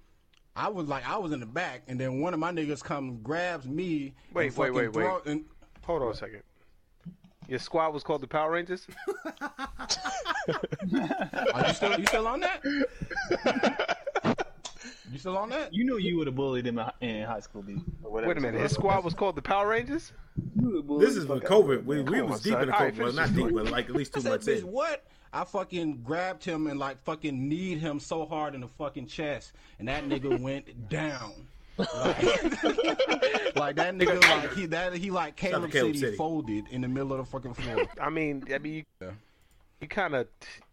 I was like I was in the back and then one of my niggas comes grabs me Wait, and wait, wait, wait. throw- and- Hold on a second. Your squad was called the Power Rangers? Are you still you still on that? You still on that? You knew you would have bullied him in high school, B. whatever. Wait a minute. His squad was called the Power Rangers? This is with COVID. We, we was on, deep son. in the All right, COVID. Well, not deep, but like at least two said, months bitch, in. what? I fucking grabbed him and like fucking kneed him so hard in the fucking chest, and that nigga went down. Like, like that nigga, like he that he like Shout Caleb, Caleb City, City. folded in the middle of the fucking floor. I mean, I mean, you, you kind of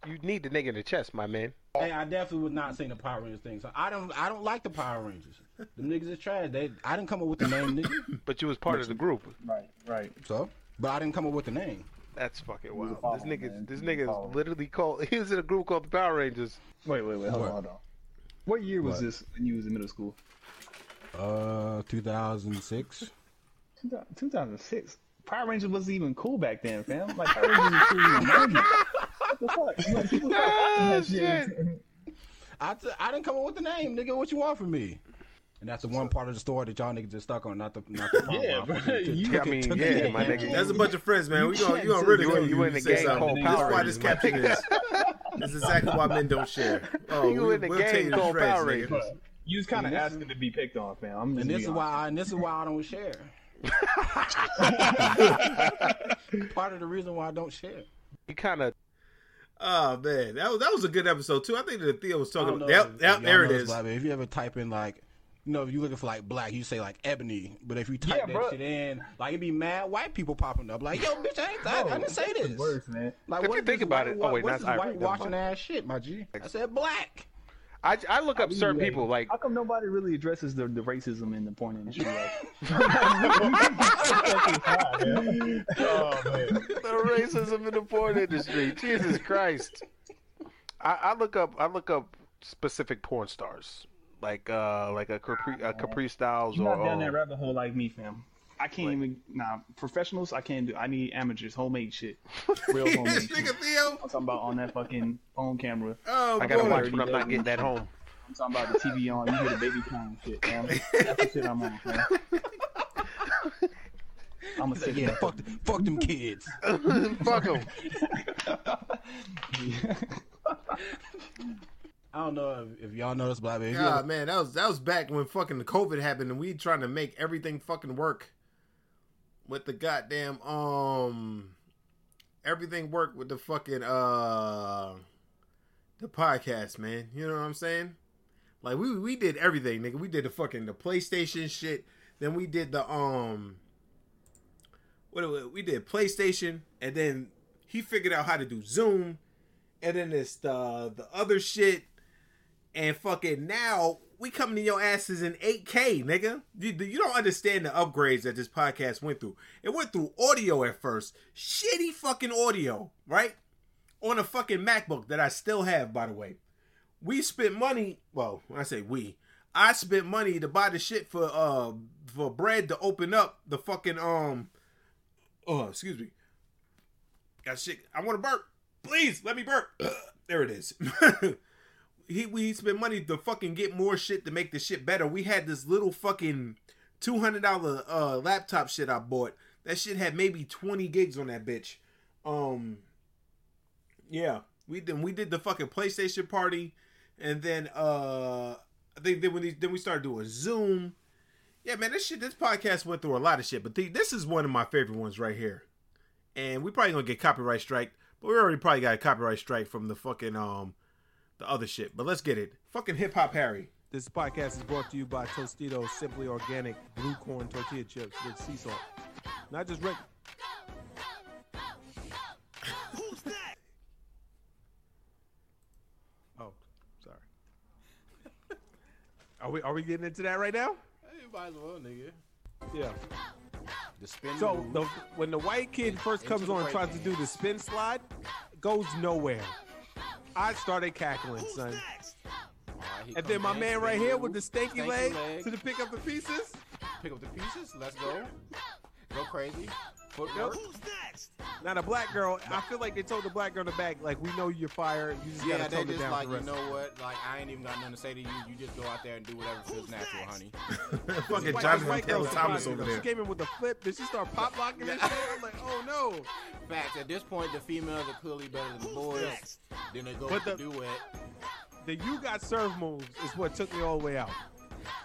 you need the nigga in the chest, my man. Hey, I definitely would not say the Power Rangers thing. So I don't, I don't like the Power Rangers. Them niggas is trash. They, I didn't come up with the name, nigga. But you was part of the group. Right, right. So, but I didn't come up with the name. That's fucking wild. follow, This nigga, man. this You was a nigga is literally called. He was in a group called the Power Rangers. Wait, wait, wait. Hold What? on, hold on. What year was What? this when you was in middle school? Uh, 2006. 2006. Power Rangers wasn't even cool back then, fam. Like Power Rangers was cool in the 90s. What the fuck? Like, people that ah, shit. I, t- I didn't come up with the name, nigga. What you want from me? And that's the one part of the story that y'all niggas just stuck on, not the not the Yeah, bro. You- took I mean, took yeah, it my nigga. That's a bunch of friends, man. We You gonna can't you gonna say ridicule you- you. you in the say gang something. called This is Power why this caption is. This is exactly why men don't share. Oh, You we, in the we'll gang tell you the called shreds, Power nigga. Rangers. You was kind of mm-hmm. asking to be picked on, fam. I'm And this is why and this is why I don't share. part of the reason why I don't share. You kind of. Oh man, that was that was a good episode too. I think that Theo was talking about. Yep, yep, there y'all it know this, is. Bobby, if you ever type in like, you know, if you're looking for like black, you say like ebony. But if you type Yeah, that bro. shit in, like it'd be mad white people popping up. Like, yo, bitch, I ain't I, I didn't say this. the worst, man. Like, If what you think about white- it- oh, wait, what's not this Ivory, never whitewashing mind. ass shit, my G? I said black. I, I look up certain Like, people like How come nobody really addresses the, the racism in the porn industry? Like, oh, man. the racism in the porn industry. Jesus Christ. I, I look up I look up specific porn stars like uh like a Capri, a Capri Styles You're or not down that rabbit hole like me, fam. I can't even. Nah, professionals, I can't do. I need amateurs, homemade shit, real this homemade. shit. nigga Theo. I'm talking about on that fucking phone camera. Oh I gotta boy. watch when I'm not getting that home. I'm talking about the TV on. You hear the baby crying shit, fam. That's the shit I'm on, fam. I'm gonna sit Yeah, here. fuck, fuck them kids. Fuck them. I don't know if, if y'all know this, Bobby. If you God, ever- man, that was that was back when fucking the COVID happened and we trying to make everything fucking work with the goddamn um everything worked with the fucking uh the podcast, man. You know what I'm saying? Like we we did everything, nigga. We did the fucking the PlayStation shit. Then we did the um what we we did PlayStation and then he figured out how to do Zoom and then it's the the other shit, and fucking now we coming to your asses in 8K, nigga. You, you don't understand the upgrades that this podcast went through. It went through audio at first, shitty fucking audio, right? On a fucking MacBook that I still have, by the way. We spent money. Well, when I say we, I spent money to buy the shit for uh for bread to open up the fucking um. Oh, excuse me. Got shit. I want to burp. Please let me burp. there it is. he we spent money to fucking get more shit to make the shit better. We had this little fucking two hundred dollar uh laptop shit I bought. That shit had maybe twenty gigs on that bitch. Um, yeah, we did we did the fucking PlayStation party, and then uh, I think then when these, then we started doing Zoom. Yeah, man, this shit, this podcast went through a lot of shit, but the, this is one of my favorite ones right here. And we probably gonna get copyright strike, but we already probably got a copyright strike from the fucking um the other shit. But let's get it. Fucking hip hop Harry. This podcast is brought to you by Tostitos Simply Organic Blue Corn Tortilla Chips with sea salt. Not just regular. Oh, sorry. Are we are we getting into that right now? Hey, might as well, nigga. Yeah. The spin So the, when the white kid first comes on and right tries to do the spin slide, goes nowhere. I started cackling, son. Alright, And then my man right here with the stanky stanky leg, leg. to the pick up the pieces. Pick up the pieces. Let's go. Go crazy. Footwork. Now the black girl, I feel like they told the black girl in the back, like we know you're fired. You just Yeah, gotta they tone it just down like, for the you know what? Like, I ain't even got nothing to say to you. You just go out there and do whatever feels natural, honey. fucking Jonathan Taylor Thomas over there. She came in with a flip. Did she start pop locking and shit? I'm like, oh no. Facts. At this point, the females are clearly better than the boys. Next? Then they go But with the- the duet. The you got serve moves is what took me all the way out.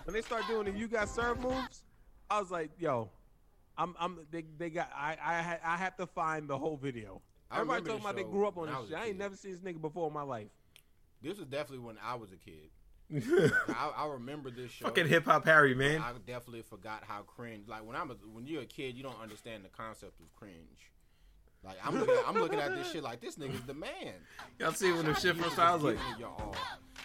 When they start doing the you got serve moves, I was like, yo, I'm I'm they, they got I I I have to find the whole video. I Everybody talking the about they grew up on this shit. I ain't never seen this nigga before in my life. This was definitely when I was a kid. I, I remember this show. Fucking hip hop Harry, man. I definitely forgot how cringe. Like when I'm a, when you're a kid, you don't understand the concept of cringe. Like I'm looking, at, I'm looking at this shit like this nigga's the man. Y'all see when the Shout shit to you first for I was like- y'all.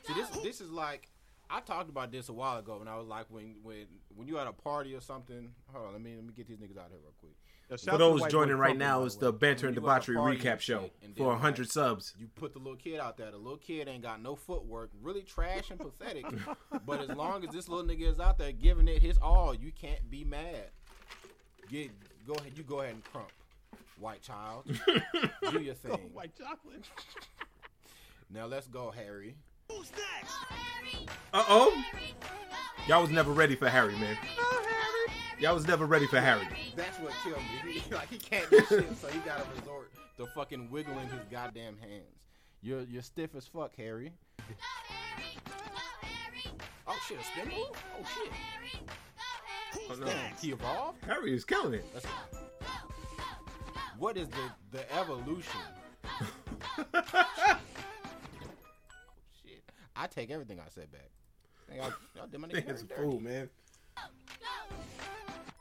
See this this is like I talked about this a while ago, and I was like when when when you at a party or something. Hold on, let me let me get these niggas out here real quick. For those joining right now, it's the banter and When you at a debauchery recap show and for then, 100 like, subs. You put the little kid out there. The little kid ain't got no footwork, really trash and pathetic. but as long as this little nigga is out there giving it his all, you can't be mad. Get go ahead, you go ahead and crump, white child. Do your thing. White chocolate. Now let's go, Harry. Uh oh. Y'all was never ready for Harry, man. Y'all was never ready for Harry. That's what killed me. He, like he can't do shit, so he gotta resort to fucking wiggling his goddamn hands. You're you're stiff as fuck, Harry. Oh shit, a spin move? Oh shit. Oh, no. Damn, he evolved? Harry is killing it. Let's. What is the the evolution? Shit. I take everything I said back. Think Y'all, y'all did my nigga Nigga's fool, man.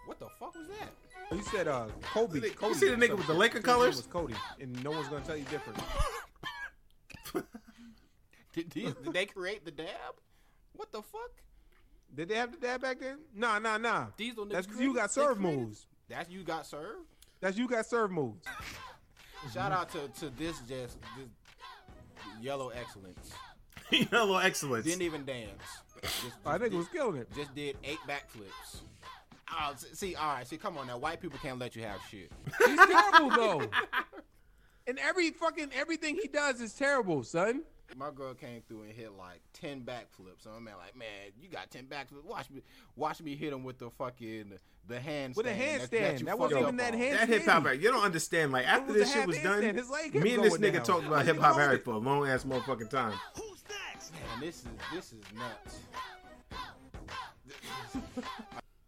What the fuck was that? You said uh Kobe. You Kobe see the nigga with the Laker His name colors? Was Cody, and no one's gonna tell you different. Did, these, did they create the dab? What the fuck? Did they have the dad back then? Nah, nah, nah. Diesel niggas That's created- you got they serve created- moves. That's you got served. That's you got serve moves. Shout out to to this just this yellow excellence. Yellow excellence. Didn't even dance. Just, I think it was killing it. Just did eight backflips. Oh, see, all right, see, come on now. White people can't let you have shit. He's terrible though. And every fucking everything he does is terrible, son. My girl came through and hit like ten backflips. So I'm like, man, you got ten backflips. Watch me, watch me hit him with the fucking the handstand. With a that- handstand. you That wasn't even that on. hand- That hip hop, you don't understand. Like after this shit was done. His leg me and this nigga down. talked about hip hop he Harry lost for a long ass motherfucking time. Who's next? Man, this is this is nuts.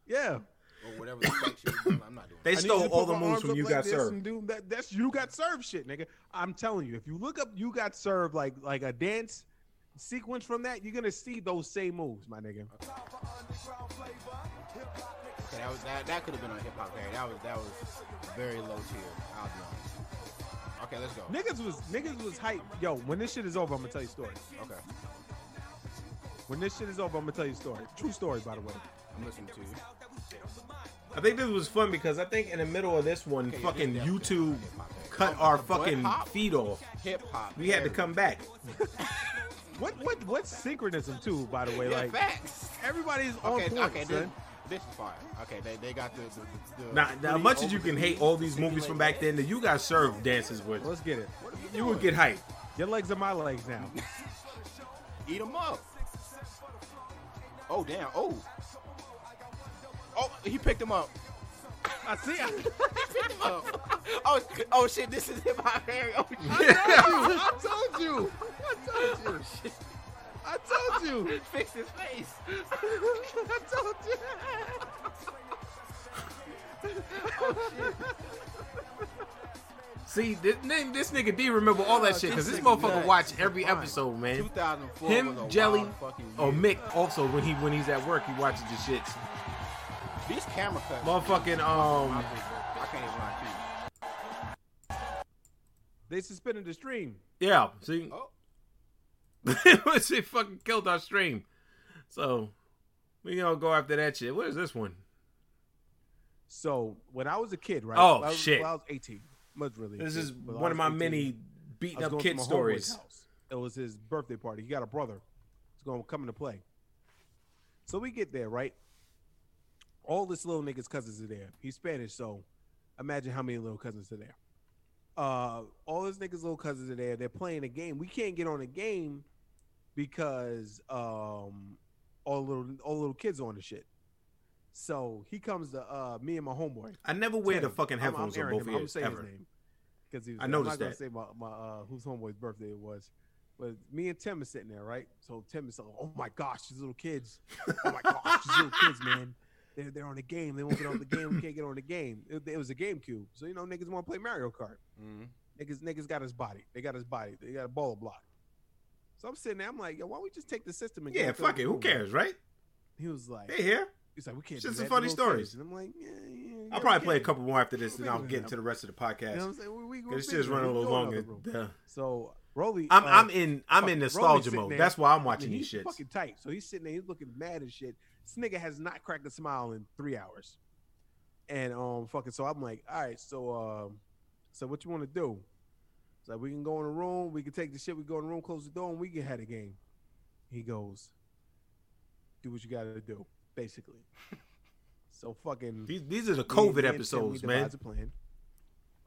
Yeah. Or whatever the fuck she was doing. I'm not doing. They I stole all the moves from You like Got this Served. do that. That's you got served shit, nigga. I'm telling you, if you look up you got served like like a dance sequence from that, you're gonna see those same moves, my nigga. Okay, that was that, that could have been on hip hop Harry. That was that was very low tier. I'll be honest. Okay, let's go. Niggas was niggas was hype. Yo, when this shit is over, I'm gonna tell you a story. Okay, When this shit is over, I'm gonna tell you a story. True story, by the way. I'm listening to you. I think this was fun because I think in the middle of this one, Okay, yeah, fucking this YouTube definitely cut our fucking hop? feed off. Hip hop. We had to come back. What what what's synchronism too? By the way, Yeah, like facts. everybody's on Okay, point. okay, this, son. this is fire. Okay, they, they got the the, the, the Now, now much as you can hate all these movies from back then, that you guys served dances with, Let's get it. you would get hype. Your legs are my legs now. Eat them up. Oh damn! Oh, oh, he picked him up. I see. I, picked him up. Oh, oh, oh shit! This is hop Harry. Oh shit! I told you. I told you. Oh, I told you. Fix his face. I told you. Oh shit! See, this, nigga- this nigga D remember all that shit because this motherfucker watch every episode, man. 2004 Him, Jelly, or. Mick also when he when he's at work he watches the shits. These camera cuts. Motherfucking um, I can't even lie to you. They suspended the stream. yeah. See, Oh. they fucking killed our stream. So we gonna go after that shit. What is this one? So when I was a kid, right? Oh, when I was, shit. When I was 18. Was really. a This kid, is but I one of was my 18. many I beaten was up going to kid my homeboy's stories. house. It was his birthday party. He got a brother. He's going to come into play. So we get there, right? All this little niggas' cousins are there. He's Spanish, so imagine how many little cousins are there. Uh, all his niggas' little cousins are there. They're playing a game. We can't get on the game because um, all little all little kids on the shit. So he comes to uh, me and my homeboy. I never wear the Tim. fucking I'm- I'm headphones on both him. I'm ears saying ever. his name because he was I there. noticed I'm not that. gonna say my, my uh, whose homeboy's birthday it was, but me and Tim are sitting there, right? So Tim is like, "Oh my gosh, these little kids! Oh my gosh, these little kids, man! They're they're on the game. They won't get on the game. We can't get on the game. It, it was a GameCube, so you know niggas want to play Mario Kart. Mhm. Niggas niggas got his body. They got his body. They got a baller block. So I'm sitting there. I'm like, yo, why don't we just take the system and go Yeah, fuck it. Who cares, right? He was like, hey, here. He's like, we can't. Just some funny stories. And I'm like, yeah, yeah. I'll probably play a couple more after this, and I'll get into the rest of the podcast. You know what I'm saying? We, we, we're This bigger shit's than running a little We long. go and- another room. uh, So Rolly, I'm uh, I'm in I'm in nostalgia mode. there. That's why I'm I watching mean, these he's shits. fucking tight. So he's sitting there, he's looking mad as shit. This nigga has not cracked a smile in three hours. And um, fucking, so I'm like, all right, so um, so what you want to do? So we can go in the room, we can take the shit, we go in the room, close the door, and we can have a game. He goes, do what you got to do, basically. so fucking. These these are the COVID me and Tim, episodes, man.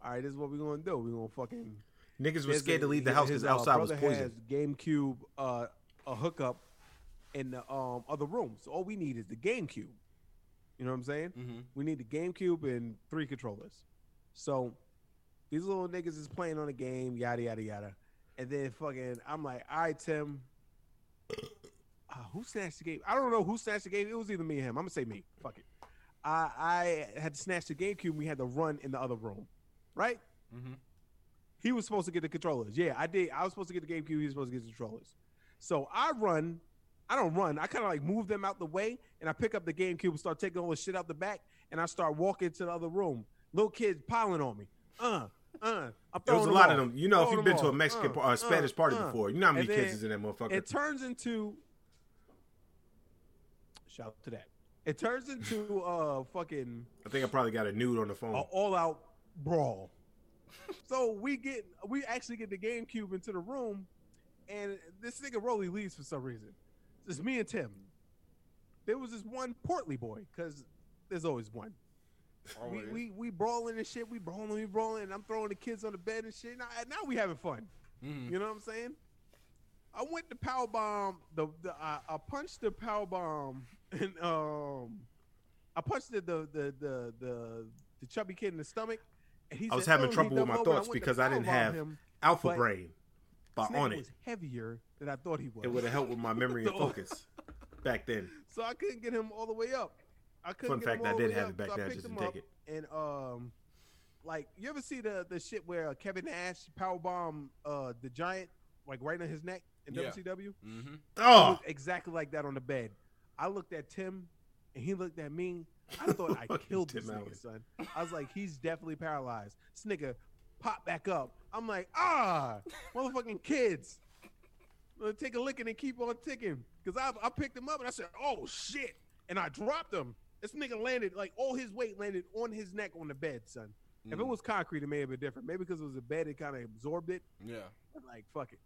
All right, this is what we're gonna do. We're gonna fucking Niggas was scared to leave the house because uh, outside was poison. Has GameCube, uh, a hookup in the um other room. So all we need is the GameCube. You know what I'm saying? Mhm. We need the GameCube and three controllers. So these little niggas is playing on the game, yada yada yada, and then fucking, I'm like, all right, Tim. Uh, who snatched the game? I don't know who snatched the game. It was either me or him. I'm gonna say me. Fuck it. I I had to snatch the GameCube. and We had to run in the other room, right? Mhm. He was supposed to get the controllers. Yeah, I did. I was supposed to get the GameCube. He was supposed to get the controllers. So I run. I don't run. I kind of like move them out the way, and I pick up the GameCube and start taking all the shit out the back, and I start walking to the other room. Little kids piling on me. Uh, uh. There was a lot of them. You know, if you've been them to a. Mexican Uh, par- uh, Spanish uh, party uh. before, you know how many And kids is in that motherfucker. It turns into shout out to that. It turns into uh fucking I think I probably got a nude on the a phone. all out brawl. so we get we actually get the GameCube into the room, and this nigga Rolly leaves for some reason. It's me and Tim. There was this one portly boy, because there's always one. We, Always. we we brawling and shit. We brawling, we brawling, and I'm throwing the kids on the bed and shit. Now, now we having fun. Mhm. You know what I'm saying? I went to power bomb the, the I, I punched the power bomb and um I punched the the the the the, the chubby kid in the stomach. And he I was said, having "Oh," trouble with my over, and I thoughts because I didn't have him, alpha brain by on it. was heavier than I thought he was. It would have helped with my memory and focus back then. So I couldn't get him all the way up. I couldn't Fun get fact, him I did the have up, it back so I then, I picked just him didn't up, take it. And um, like you ever see the the shit where Kevin Nash powerbomb uh the giant like right on his neck in Yeah. WCW? Mhm. Oh, exactly like that on the bed. I looked at Tim, and he looked at me. I thought I killed this nigga, son. I was like, he's definitely paralyzed. This nigga pop back up. I'm like, ah, motherfucking kids. Take a lick and keep on ticking. Cause I, I picked him up and I said, oh shit. And I dropped him. This nigga landed, like all his weight landed on his neck on the bed, son. If it Mm. was concrete, it may have been different. Maybe because it was a bed, it kind of absorbed it. Yeah. But like, fuck it.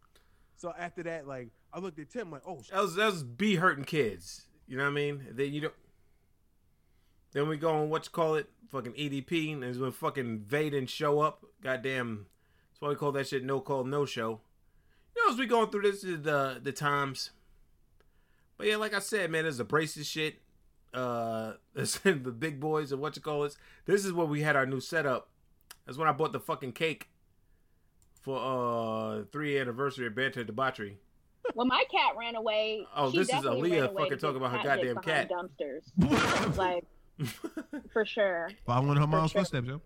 So after that, like, I looked at Tim like, oh, That was that was be hurting kids. You know what I mean? Then you don't. Then we go on what you call it, fucking EDP, and is when fucking Vaden show up. Goddamn, that's why we call that shit no call no show. You know, as we going through this is the the times. But yeah, like I said, man, there's the braces shit. Uh, the big boys and what you call it. This is where we had our new setup. That's when I bought the fucking cake for uh three anniversary of Banter Debauchery. When my cat ran away, Oh, she this is definitely Aaliyah fucking talking about her cat hit goddamn cat. Dumpsters, like for sure. following her mom's sure. footsteps, yo.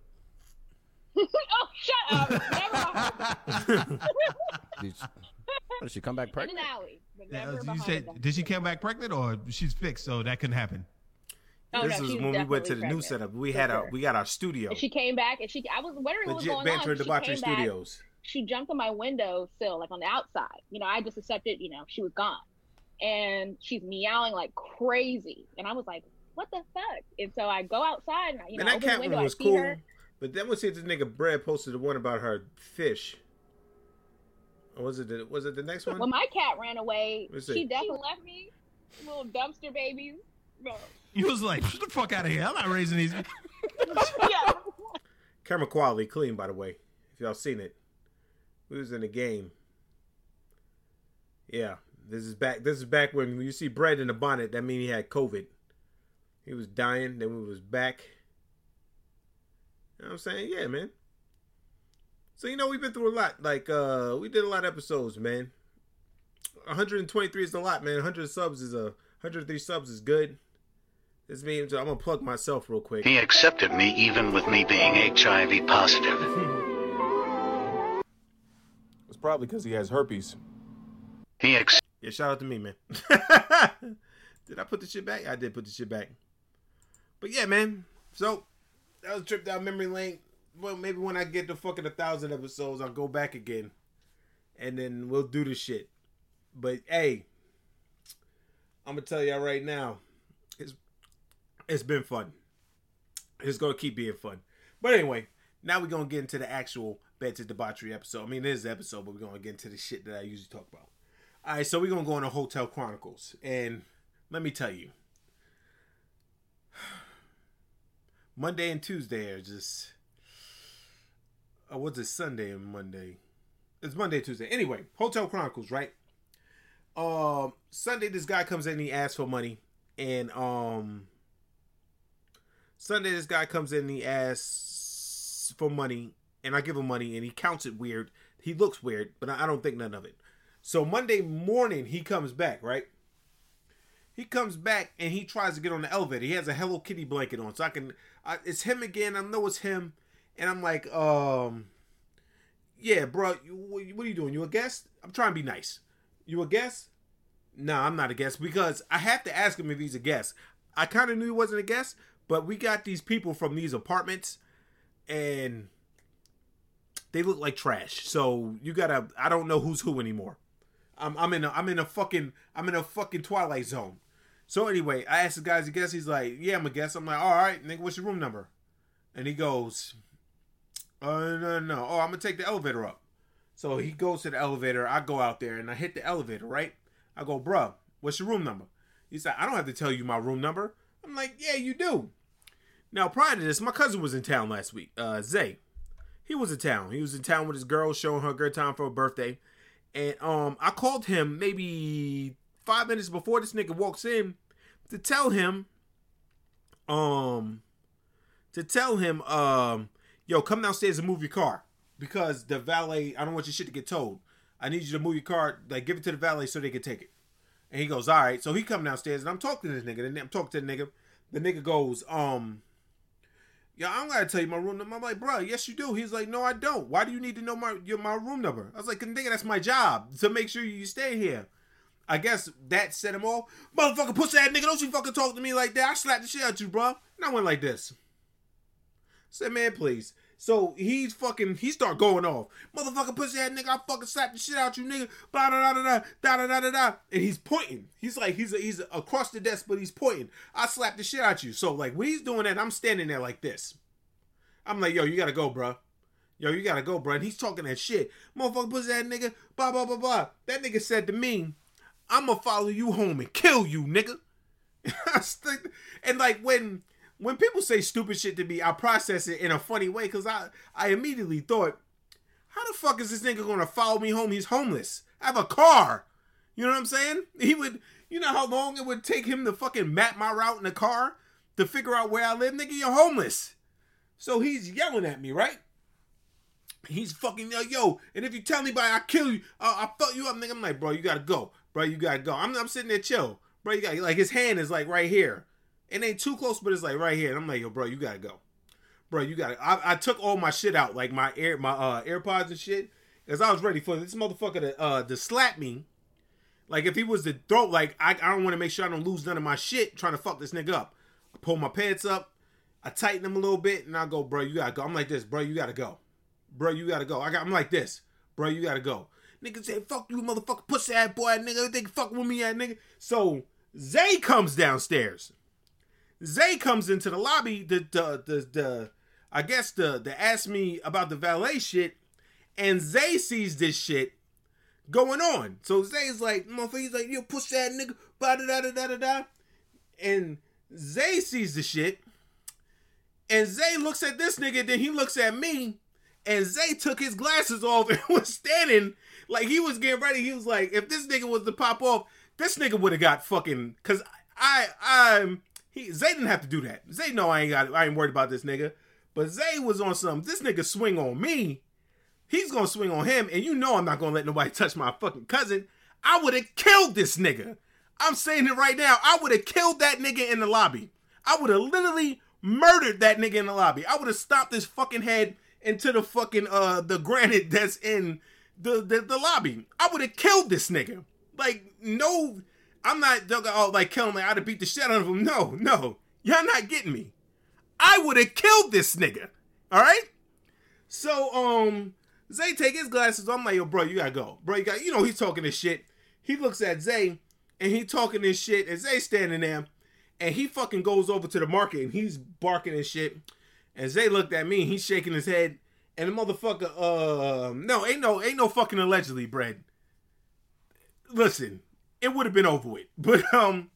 oh, shut up! Never mind. Did she, did she come back In pregnant? an alley, Yeah, you said, a did she come back pregnant or she's fixed, so that couldn't happen? Oh, this no, is when we went to the definitely new setup. We for had our we got our studio. And she came back, and she I was wondering what was Legit going Banter on. and She Debauchery came back, Studios. she jumped on my window sill, like on the outside. You know, I just accepted, you know, she was gone. And she's meowing like crazy. And I was like, what the fuck? And so I go outside and I, you Man, know, that open the cat window, one was see cool. her. But then we see this nigga Brad posted the one about her fish. Or was it the, was it the next one? When my cat ran away, she definitely left me little dumpster babies. No. You was like, get the fuck out of here. I'm not raising these. yeah. Camera quality clean, by the way. If y'all seen it, we was in the game. Yeah, this is back. This is back when you see Brad in the bonnet. That mean he had COVID. He was dying. Then we was back. You know what I'm saying? Yeah, man. So you know we've been through a lot. Like uh we did a lot of episodes, man. 123 is a lot, man. 100 subs is a 103 subs is good. This means I'm gonna plug myself real quick. He accepted me even with me being HIV positive. It's probably because he has herpes. He ex- Yeah, shout out to me, man. did I put the shit back? I did put the shit back. But yeah, man. So that was a trip down memory lane. Well, maybe when I get to fucking a thousand episodes, I'll go back again, and then we'll do the shit. But hey, I'm gonna tell y'all right now, it's it's been fun. It's gonna keep being fun. But anyway, now we're gonna get into the actual bed to debauchery episode. I mean, it is the episode, but we're gonna get into the shit that I usually talk about. All right, so we're gonna go into Hotel Chronicles, and let me tell you, Monday and Tuesday are just. Oh, what's it? Sunday and Monday. It's Monday, Tuesday. Anyway, Hotel Chronicles, right? Um, Sunday, this guy comes in, he asks for money, and um, Sunday, this guy comes in, he asks for money, and I give him money, and he counts it weird. He looks weird, but I don't think none of it. So Monday morning, he comes back, right? He comes back and he tries to get on the elevator. He has a Hello Kitty blanket on, so I can. I, it's him again. I know it's him, and I'm like, um, yeah, bro. You, what are you doing? You a guest? I'm trying to be nice. You a guest? No, I'm not a guest because I have to ask him if he's a guest. I kind of knew he wasn't a guest, but we got these people from these apartments, and they look like trash. So you gotta. I don't know who's who anymore. I'm, I'm in a I'm in a fucking I'm in a fucking twilight zone. So anyway, I asked the guys a guess. He's like, "Yeah, I'm a guess." I'm like, "All right, nigga, what's your room number?" And he goes, "Uh, no, no. Oh, I'm gonna take the elevator up." So he goes to the elevator. I go out there and I hit the elevator. Right? I go, "Bruh, what's your room number?" He said, "I don't have to tell you my room number." I'm like, "Yeah, you do." Now, prior to this, my cousin was in town last week. Uh, Zay, he was in town. He was in town with his girl, showing her a good time for her birthday. And um, I called him maybe five minutes before this nigga walks in to tell him, um, to tell him, um, yo, come downstairs and move your car because the valet. I don't want your shit to get towed. I need you to move your car, like give it to the valet so they can take it. And he goes, all right. So he come downstairs and I'm talking to this nigga. And I'm talking to the nigga. The nigga goes, um, yeah, I'm gonna tell you my room number. I'm like, bro, yes you do. He's like, no, I don't. Why do you need to know my your my room number? I was like, nigga, that's my job to make sure you stay here. I guess that set him off. Motherfucker, pussy ass nigga, don't you fucking talk to me like that. I slapped the shit out you, bro. And I went like this. I said, man, please. So he's fucking he start going off. Motherfucker pussy ass nigga, I fucking slap the shit out you nigga. Blah da da da da da da da da da. And he's pointing. He's like he's he's across the desk, but he's pointing. I slapped the shit out you. So like when he's doing that, I'm standing there like this. I'm like, yo, you gotta go, bro. Yo, you gotta go, bro. And he's talking that shit. Motherfucker pussy ass nigga, blah blah blah blah. That nigga said to me, I'ma follow you home and kill you, nigga. And like when when people say stupid shit to me, I process it in a funny way because I I immediately thought, how the fuck is this nigga gonna follow me home? He's homeless. I have a car. You know what I'm saying? He would. You know how long it would take him to fucking map my route in the car to figure out where I live, nigga. You're homeless. So he's yelling at me, right? He's fucking yo, yo. And if you tell anybody I kill you, uh, I fuck you up, nigga. I'm like, bro, you gotta go, bro. You gotta go. I'm, I'm sitting there chill, bro. You got like his hand is like right here. It ain't too close, but it's like right here. And I'm like, yo, bro, you gotta go, bro. You gotta. I, I took all my shit out, like my air, my uh AirPods and shit, because I was ready for this motherfucker to uh to slap me. Like if he was to throw, like I, I don't want to make sure I don't lose none of my shit trying to fuck this nigga up. I pull my pants up, I tighten them a little bit, and I go, bro, you gotta go. I'm like this, bro, you gotta go, bro, you gotta go. I got, I'm like this, bro, you gotta go. Nigga say, fuck you, motherfucker, pussy ass boy, nigga. They fuck with me, ass nigga. So Zay comes downstairs. Zay comes into the lobby. The the the, the I guess the the ask me about the valet shit, and Zay sees this shit going on. So Zay's like, motherfucker, he's like, you push that nigga, da da da da da da. And Zay sees the shit, and Zay looks at this nigga, then he looks at me, and Zay took his glasses off and was standing like he was getting ready. He was like, if this nigga was to pop off, this nigga would have got fucking. Cause I, I'm he Zay didn't have to do that. Zay know I ain't got, I ain't worried about this nigga. But Zay was on some. This nigga swing on me. He's gonna swing on him, and you know I'm not gonna let nobody touch my fucking cousin. I would have killed this nigga. I'm saying it right now. I would have killed that nigga in the lobby. I would have literally murdered that nigga in the lobby. I would have stopped his fucking head into the fucking uh the granite that's in the the, the lobby. I would have killed this nigga. Like no, I'm not oh like killing like I'd have beat the shit out of him. No, no, y'all not getting me. I would have killed this nigga. All right. So um, Zay take his glasses. I'm like, yo, bro, you gotta go, bro. You got, you know, he's talking this shit. He looks at Zay and he talking this shit, and Zay standing there, and he fucking goes over to the market and he's barking and shit. And Zay looked at me, and he's shaking his head, and the motherfucker, uh, no, ain't no, ain't no fucking allegedly, Brad. Listen, it would have been over with, but um,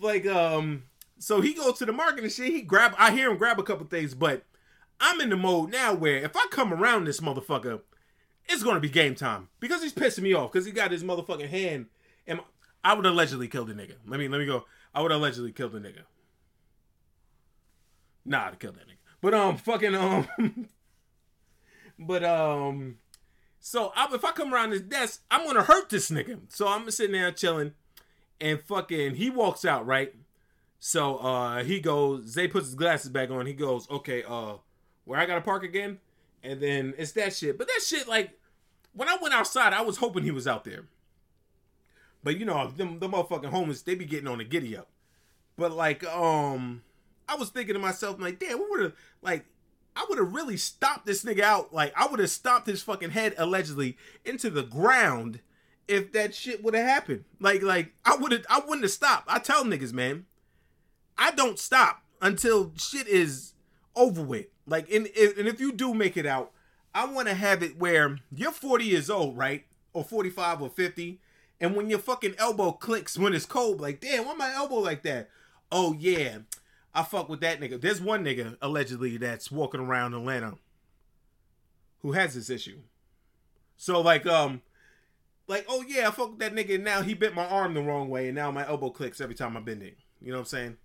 like um, so he goes to the market and shit. He grab, I hear him grab a couple things, but I'm in the mode now where if I come around this motherfucker, it's gonna be game time because he's pissing me off because he got his motherfucking hand. And I would allegedly kill the nigga. Let me let me go. I would allegedly kill the nigga. Nah, I'd kill that nigga. But um, fucking um, but um, so I, if I come around this desk, I'm gonna hurt this nigga. So I'm sitting there chilling, and fucking he walks out right. So uh, he goes. Zay puts his glasses back on. He goes, okay, uh, where I gotta park again, and then it's that shit. But that shit, like, when I went outside, I was hoping he was out there. But you know, them the motherfucking homeless, they be getting on the giddy up. But like, um, I was thinking to myself, like, damn, we would have like I would have really stopped this nigga out. Like, I would have stomped his fucking head allegedly into the ground if that shit would have happened. Like, like I would have I wouldn't have stopped. I tell niggas, man, I don't stop until shit is over with. Like, and and if you do make it out, I want to have it where you're 40 years old, right? Or 45 or 50. And when your fucking elbow clicks when it's cold, like, damn, why my elbow like that? Oh, yeah. I fuck with that nigga. There's one nigga, allegedly, that's walking around Atlanta who has this issue. So, like, um, like, oh, yeah, I fuck with that nigga. And now he bent my arm the wrong way. And now my elbow clicks every time I bend it. You know what I'm saying?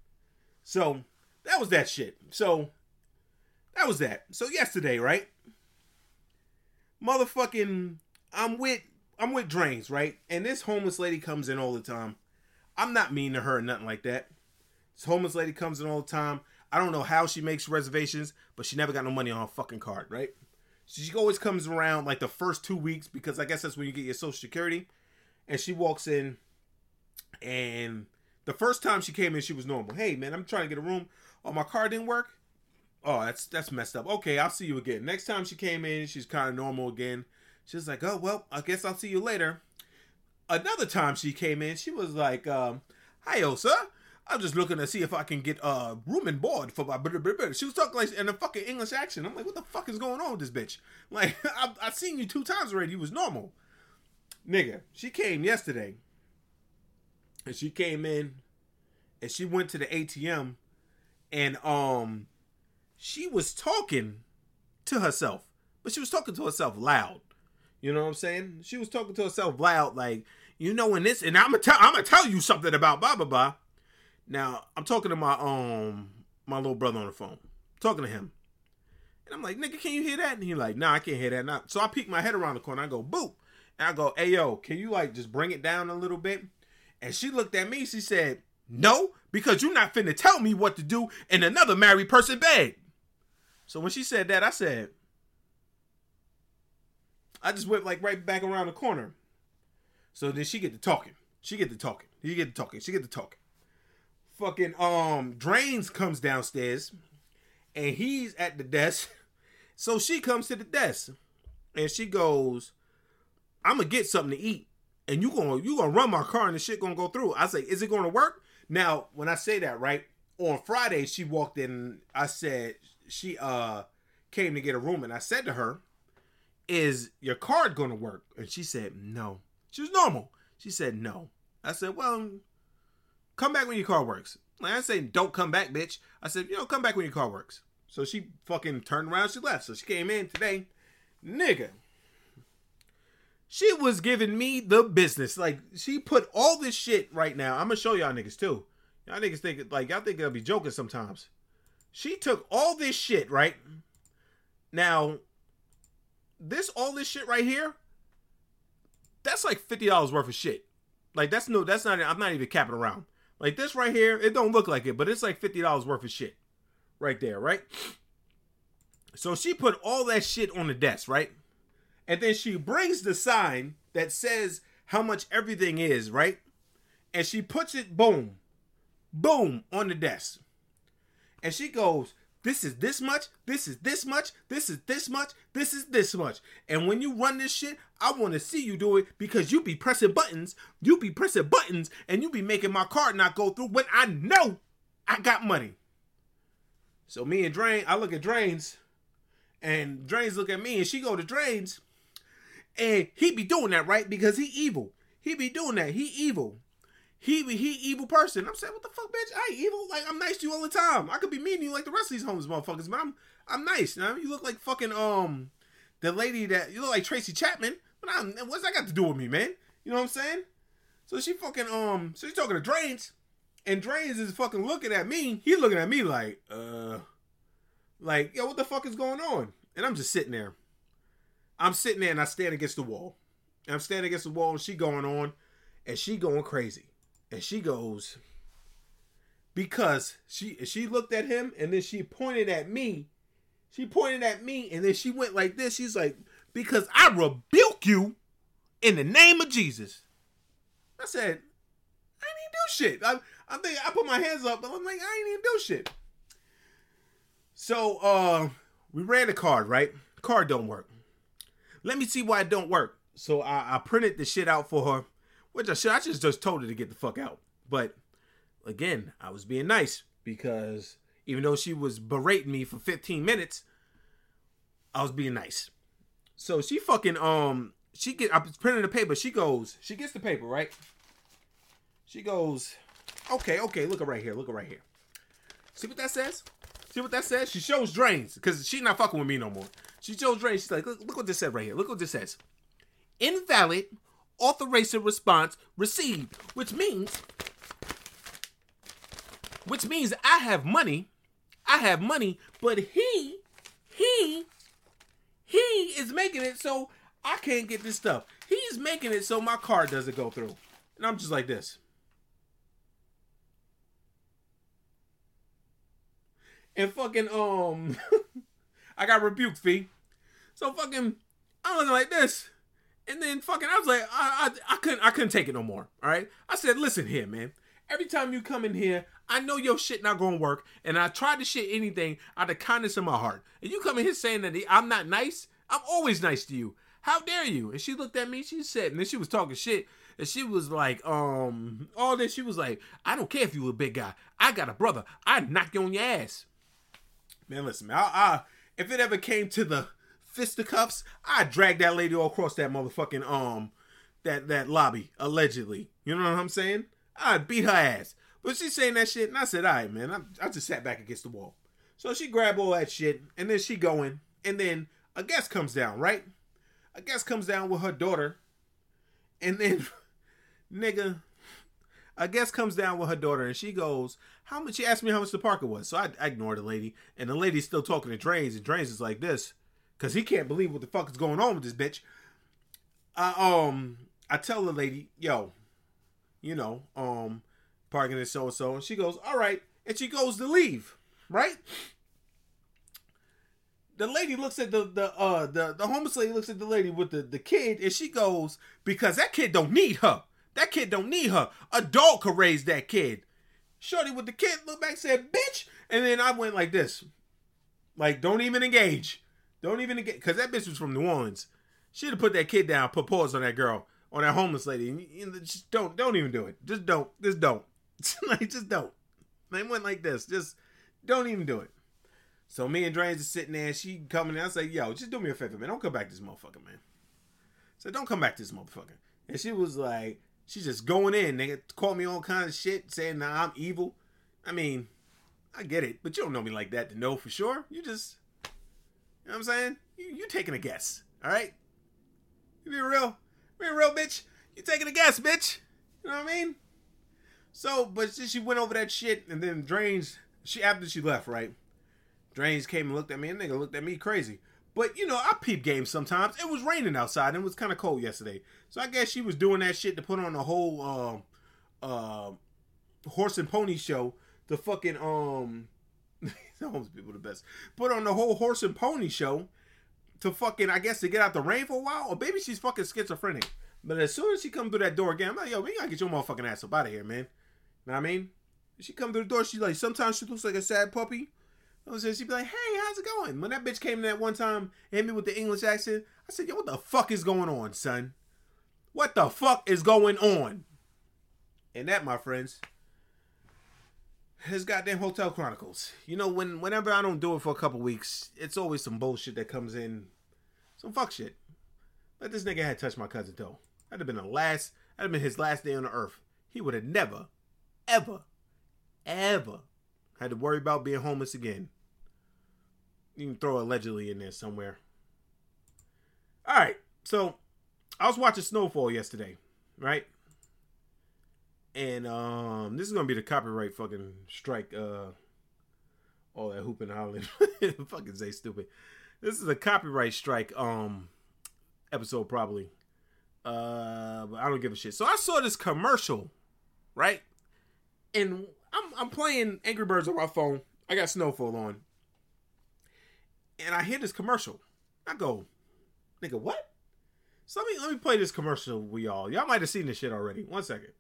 So, that was that shit. So, that was that. So yesterday, right? Motherfucking I'm with I'm with Drains, right? And this homeless lady comes in all the time. I'm not mean to her nothing like that. This homeless lady comes in all the time. I don't know how she makes reservations, but she never got no money on her fucking card, right? She always comes around like the first two weeks because I guess that's when you get your social security. And she walks in and the first time she came in, she was normal. Hey man, I'm trying to get a room. Oh, my card didn't work. oh, that's that's messed up. Okay, I'll see you again. Next time she came in, she's kind of normal again. She's like, oh well, I guess I'll see you later. Another time she came in, she was like, um, hi, sir. I'm just looking to see if I can get uh room and board for my. blah, blah, blah, blah." She was talking like in a fucking English accent. I'm like, what the fuck is going on with this bitch? Like, I've, I've seen you two times already. You was normal, nigga. She came yesterday, and she came in, and she went to the ATM, and um, she was talking to herself, but she was talking to herself loud. You know what I'm saying? She was talking to herself loud, like, you know, in this, and I'm gonna tell, I'm gonna tell you something about blah blah blah. Now I'm talking to my um my little brother on the phone, talking to him, and I'm like, nigga, can you hear that? And he like, nah, I can't hear that. Now, so I peek my head around the corner. I go, boop, and I go, hey yo, can you like just bring it down a little bit? And she looked at me. She said, no, because you're not finna tell me what to do in another married person bed. So when she said that, I said, I just went like right back around the corner. So then she get to talking. She get to talking. She get to talking. She get to talking. Fucking um Drains comes downstairs and he's at the desk. So she comes to the desk and she goes, I'm gonna get something to eat. And you gonna you gonna run my car and the shit gonna go through. I say, is it gonna work? Now, when I say that, right? On Friday, she walked in. I said she uh came to get a room, and I said to her, "Is your card gonna work?" And she said, "No." She was normal. She said, "No." I said, "Well, come back when your car works." Like I say, "Don't come back, bitch." I said, "You know, come back when your car works." So she fucking turned around. She left. So she came in today, nigga. She was giving me the business. Like she put all this shit right now. I'm gonna show y'all niggas too. Y'all niggas think like y'all think I'll be joking sometimes. She took all this shit, right? Now, this all this shit right here, that's like fifty dollars worth of shit. Like that's no, that's not. I'm not even capping around. Like this right here, it don't look like it, but it's like fifty dollars worth of shit, right there, right? So she put all that shit on the desk, right? And then she brings the sign that says how much everything is, right? And she puts it, boom, boom, on the desk. And she goes, This is this much, this is this much, this is this much, this is this much. And when you run this shit, I want to see you do it because you be pressing buttons, you be pressing buttons, and you be making my card not go through when I know I got money. So me and Drain, I look at Drains, and Drains look at me, and she go to Drains, and he be doing that, right? Because he evil. He be doing that. He evil. He be he evil person. I'm saying, what the fuck, bitch? I ain't evil. Like I'm nice to you all the time. I could be mean to you like the rest of these homeless motherfuckers, but I'm I'm nice. You, know? you look like fucking um the lady that you look like Tracy Chapman. But I'm what's that got to do with me, man? You know what I'm saying? So she fucking um so she's talking to Drains, and Drains is fucking looking at me. He's looking at me like, uh like, yo, what the fuck is going on? And I'm just sitting there. I'm sitting there and I stand against the wall. And I'm standing against the wall and she going on and she going crazy. And she goes, because she she looked at him and then she pointed at me. She pointed at me and then she went like this. She's like, because I rebuke you in the name of Jesus. I said, I ain't even do shit. I, I think I put my hands up, but I'm like, I ain't even do shit. So uh we ran the card, right? Card don't work. Let me see why it don't work. So I, I printed the shit out for her, which I should I just just told her to get the fuck out. But again, I was being nice because even though she was berating me for 15 minutes, I was being nice. So she fucking um she get I was printing the paper. She goes, she gets the paper, right? She goes, okay, okay, look at right here, look at right here. See what that says? See what that says? She shows drains because she's not fucking with me no more. She shows drains. She's like, look, look what this said right here. Look what this says. Invalid authorization response received, which means, which means I have money. I have money, but he, he, he is making it so I can't get this stuff. He's making it so my car doesn't go through. And I'm just like this. And fucking um I got rebuked, fee. So fucking I'm looking like this. And then fucking I was like, I, I I couldn't I couldn't take it no more. All right. I said, listen here, man. Every time you come in here, I know your shit not gonna work, and I tried to shit anything out of kindness in my heart. And you come in here saying that I'm not nice. I'm always nice to you. How dare you? And she looked at me. She said, and then she was talking shit. And she was like, um, all this. She was like, I don't care if you a big guy. I got a brother. I knock you on your ass. Man, listen, man. I, I, if it ever came to the fisticuffs, I'd drag that lady all across that motherfucking um that that lobby allegedly. You know what I'm saying? I'd beat her ass. But she's saying that shit, and I said, "All right, man." I, I just sat back against the wall. So she grabbed all that shit, and then she going, and then a guest comes down, right? A guest comes down with her daughter, and then, nigga, a guest comes down with her daughter, and she goes, "How much?" She asked me how much the Parker was, so I, I ignored the lady, and the lady's still talking to Drains, and Drains is like this, cause he can't believe what the fuck is going on with this bitch. I um, I tell the lady, yo, you know, um, parking is so and so, and she goes, all right, and she goes to leave, right? The lady looks at the the uh the the homeless lady looks at the lady with the the kid, and she goes, because that kid don't need her. That kid don't need her. A dog could raise that kid. Shorty with the kid looked back, said, bitch, and then I went like this, like don't even engage, don't even engage, because that bitch was from New Orleans. She'd have put that kid down, put paws on that girl, on that homeless lady. And, know, just don't, don't even do it. Just don't, just don't. like, just don't. They went like this. Just don't even do it. So me and Drains are sitting there. She coming in. I say, yo, just do me a favor, man. Don't come back to this motherfucker, man. So don't come back to this motherfucker. And she was like, she's just going in. Nigga called me all kind of shit, saying nah, I'm evil. I mean, I get it, but you don't know me like that to know for sure. You just, you know what I'm saying? You, you taking a guess, all right? You be real, be real, bitch. You taking a guess, bitch. You know what I mean? So, but she, went over that shit, and then Drains. She after she left, right? Drains came and looked at me, and nigga looked at me crazy. But you know, I peep games sometimes. It was raining outside, and it was kind of cold yesterday. So I guess she was doing that shit to put on a whole uh, uh, horse and pony show. The fucking um, homeless people the best. Put on the whole horse and pony show to fucking I guess to get out the rain for a while, or maybe she's fucking schizophrenic. But as soon as she come through that door again, I'm like, yo, we gotta get your motherfucking ass up out of here, man. Know what I mean? She come through the door, she like sometimes she looks like a sad puppy. I was she'd be like, hey, how's it going? When that bitch came in that one time hit me with the English accent, I said, yo, what the fuck is going on, son? What the fuck is going on? And that, my friends, is goddamn Hotel Chronicles. You know, when whenever I don't do it for a couple weeks, it's always some bullshit that comes in. Some fuck shit. Like this nigga had touched my cousin toe. That'd have been the last that'd have been his last day on the earth. He would have never, ever, ever had to worry about being homeless again. You can throw allegedly in there somewhere. Alright, so I was watching Snowfall yesterday, right? And um this is gonna be the copyright fucking strike, uh all that hooping and hollering. fucking say stupid. This is a copyright strike um episode probably. Uh but I don't give a shit. So I saw this commercial, right? And I'm I'm playing Angry Birds on my phone. I got Snowfall on. And I hear this commercial. I go, nigga, what? So let me let me play this commercial with y'all. Y'all might have seen this shit already. One second.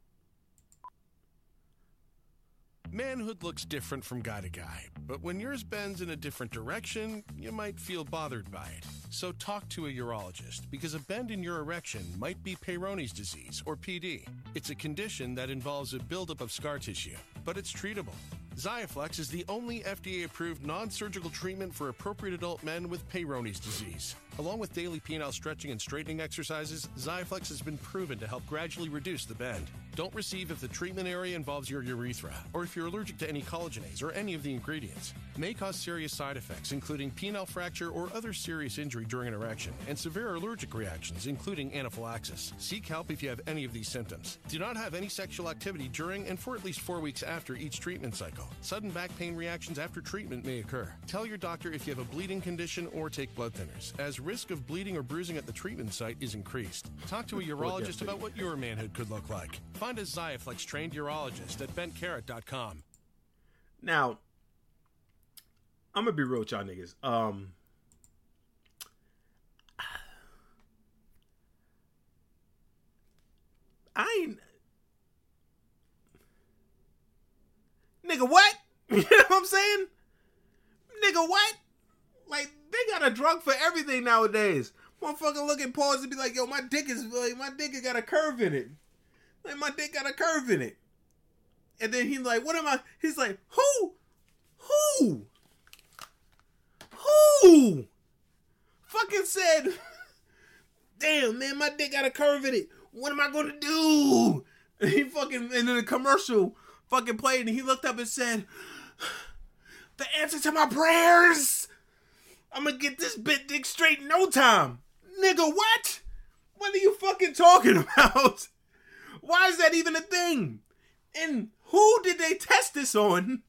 Manhood looks different from guy to guy, but when yours bends in a different direction, you might feel bothered by it. So talk to a urologist because a bend in your erection might be Peyronie's disease or PD. It's a condition that involves a buildup of scar tissue, but it's treatable. Xiaflex is the only FDA approved non surgical treatment for appropriate adult men with Peyronie's disease. Along with daily penile stretching and straightening exercises, Xiaflex has been proven to help gradually reduce the bend. Don't receive if the treatment area involves your urethra, or if you're allergic to any collagenase or any of the ingredients. May cause serious side effects, including penile fracture or other serious injury during an erection, and severe allergic reactions, including anaphylaxis. Seek help if you have any of these symptoms. Do not have any sexual activity during and for at least four weeks after each treatment cycle. Sudden back pain reactions after treatment may occur. Tell your doctor if you have a bleeding condition or take blood thinners, as risk of bleeding or bruising at the treatment site is increased. Talk to a urologist about what your manhood could look like. Find a Xiaflex trained urologist at bentcarrot.com. Now, I'm gonna be real with y'all niggas. Um, I ain't, nigga. Nigga, what? You know what I'm saying? Nigga, what? Like they got a drug for everything nowadays. Motherfucker look at pause and be like, yo, my dick is like my dick has got a curve in it. Like my dick got a curve in it. And then he's like, what am I? He's like, who? Who? Who? Fucking said, damn man, my dick got a curve in it. What am I gonna do? And he fucking and then the commercial fucking played and he looked up and said, the answer to my prayers. I'm gonna get this bit dick straight in no time. Nigga, what? What are you fucking talking about? Why is that even a thing? And who did they test this on?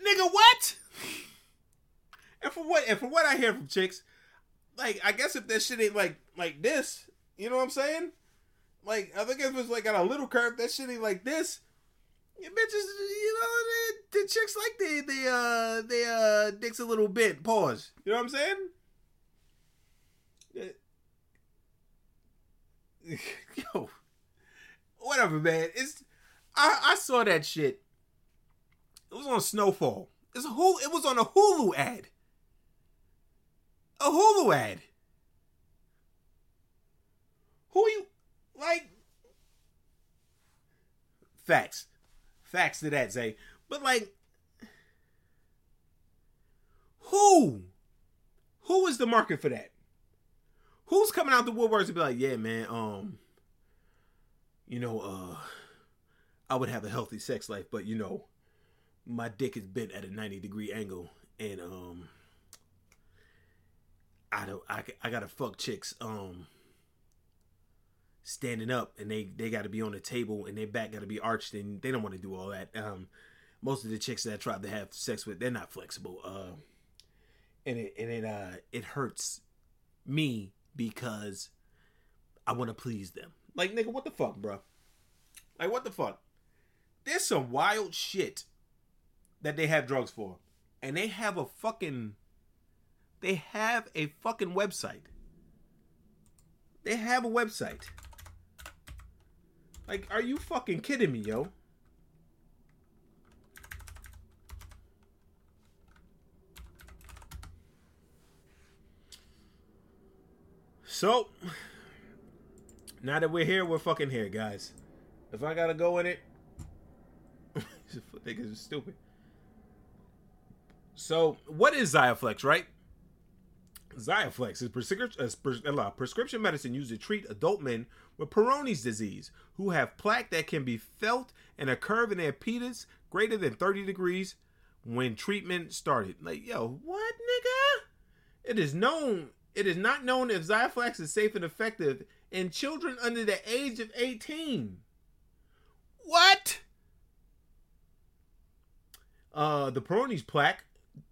Nigga, what? And for what? And for what I hear from chicks, like I guess if that shit ain't like like this, you know what I'm saying? Like I think if it's like got a little curve, that shit ain't like this. Yeah, bitches, you know, they, the chicks like they they uh they uh dicks a little bit. Pause. You know what I'm saying? Yo, whatever, man. It's I I saw that shit. It was on Snowfall. It's a Hulu. It was on a Hulu ad. A Hulu ad. Who you like? Facts, facts to that, Zay. But like, who? Who is the market for that? Who's coming out the woodworks to be like, yeah, man, um, you know, uh, I would have a healthy sex life, but you know, my dick is bent at a 90 degree angle and um I don't I, I gotta fuck chicks um standing up and they they gotta be on the table and their back gotta be arched and they don't want to do all that. Um most of the chicks that I try to have sex with they're not flexible uh and it and it uh it hurts me because I want to please them like nigga what the fuck bro like what the fuck there's some wild shit that they have drugs for. And they have a fucking they have a fucking website. They have a website. Like, are you fucking kidding me, yo? So, now that we're here, we're fucking here, guys. If I gotta go in it, niggas is stupid. So, what is Xiaflex, right? Xiaflex is prescri- pres- prescription medicine used to treat adult men with Peyronie's disease who have plaque that can be felt and a curve in their penis greater than 30 degrees when treatment started. Like, yo, what, nigga? It is known. It is not known if Xiaflex is safe and effective in children under the age of 18. What? Uh, the Peyronie's plaque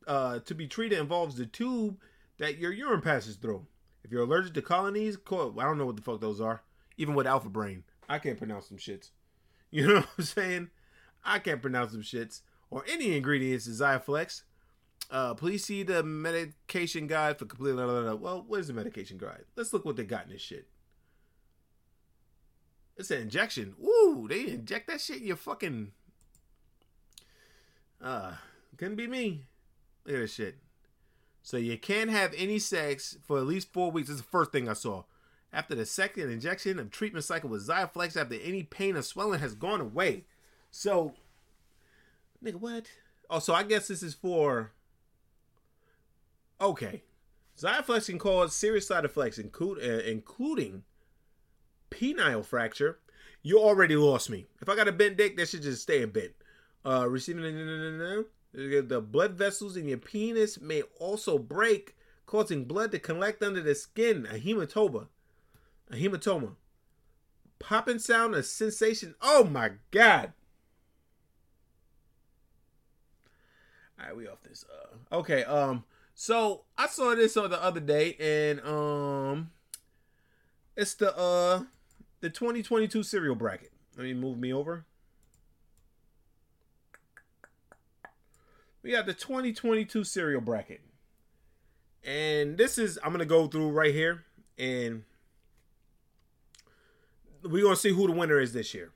uh, to be treated involves the tube that your urine passes through. If you're allergic to colonies, cool. I don't know what the fuck those are. Even with Alpha Brain, I can't pronounce them shits. You know what I'm saying? I can't pronounce them shits or any ingredients in Xiaflex. Uh, please see the medication guide for complete. Blah, blah, blah. Well, what is the medication guide? Let's look what they got in this shit. It's an injection. Ooh, they inject that shit in your fucking. Uh, couldn't be me. Look at this shit. So you can't have any sex for at least four weeks. This is the first thing I saw. After the second injection of treatment cycle with Xiaflex, after any pain or swelling has gone away. So, nigga, what? Oh, so I guess this is for. Okay. Xiaflex can cause serious side effects, uh, including penile fracture. You already lost me. If I got a bent dick, that should just stay a bent. Uh, receiving the blood vessels in your penis may also break, causing blood to collect under the skin. A hematoma. A hematoma. Popping sound, a sensation. Oh my god. All right, we off this. Uh, okay. Um. So I saw this on the other day, and um, it's the uh the 2022 cereal bracket. Let me move me over. we got the 2022 cereal bracket. And this is I'm gonna go through right here, and we're gonna see who the winner is this year.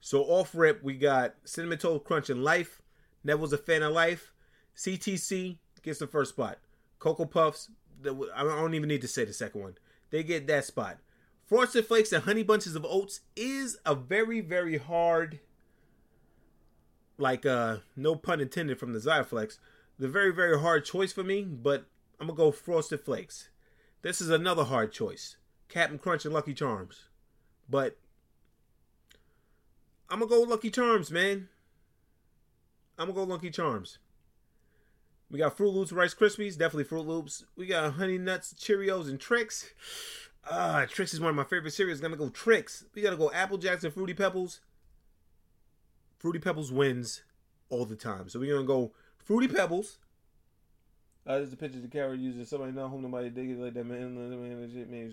So off rip, we got Cinnamon Toast Crunch and Life. Neville's a fan of Life. CTC gets the first spot. Cocoa Puffs, the- I don't even need to say the second one. They get that spot. Frosted Flakes and Honey Bunches of Oats is a very, very hard, like, uh, no pun intended from the Xiaflex, the very, very hard choice for me, but I'm gonna go Frosted Flakes. This is another hard choice. Captain Crunch and Lucky Charms. But I'm gonna go Lucky Charms, man. I'm gonna go Lucky Charms. We got Froot Loops, Rice Krispies, definitely Froot Loops. We got Honey Nuts, Cheerios, and Trix. Ah, Trix is one of my favorite cereals. Gonna go Trix. We gotta go Apple Jacks and Fruity Pebbles. Fruity Pebbles wins all the time. So we're gonna go Fruity Pebbles. Uh, there's a picture of the carrot using somebody not home nobody dig it like that man.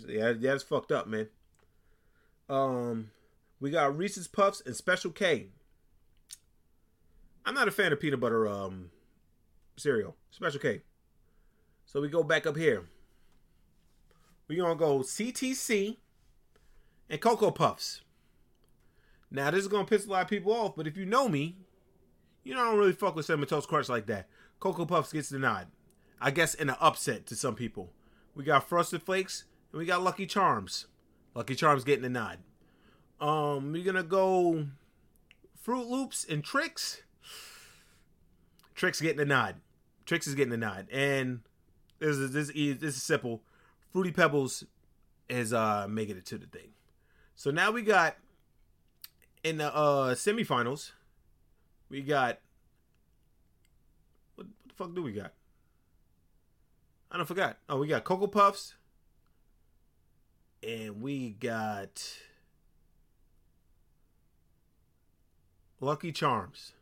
Yeah, it's fucked up, man. Um, we got Reese's Puffs and Special K. I'm not a fan of peanut butter um cereal, Special K. So we go back up here. We're gonna go CTC and Cocoa Puffs. Now this is gonna piss a lot of people off, but if you know me, you know I don't really fuck with cinnamon toast crunch like that. Cocoa Puffs gets the nod. I guess in an upset to some people. We got Frosted Flakes and we got Lucky Charms. Lucky Charms getting nod. Um, we're gonna go Froot Loops and Trix. Trix getting the Trix is getting the nod, and this is this is this is simple. Fruity Pebbles is uh making it to the thing. So now we got in the uh semifinals, we got what, what the fuck do we got? I don't forgot. Oh, we got Cocoa Puffs, and we got Lucky Charms.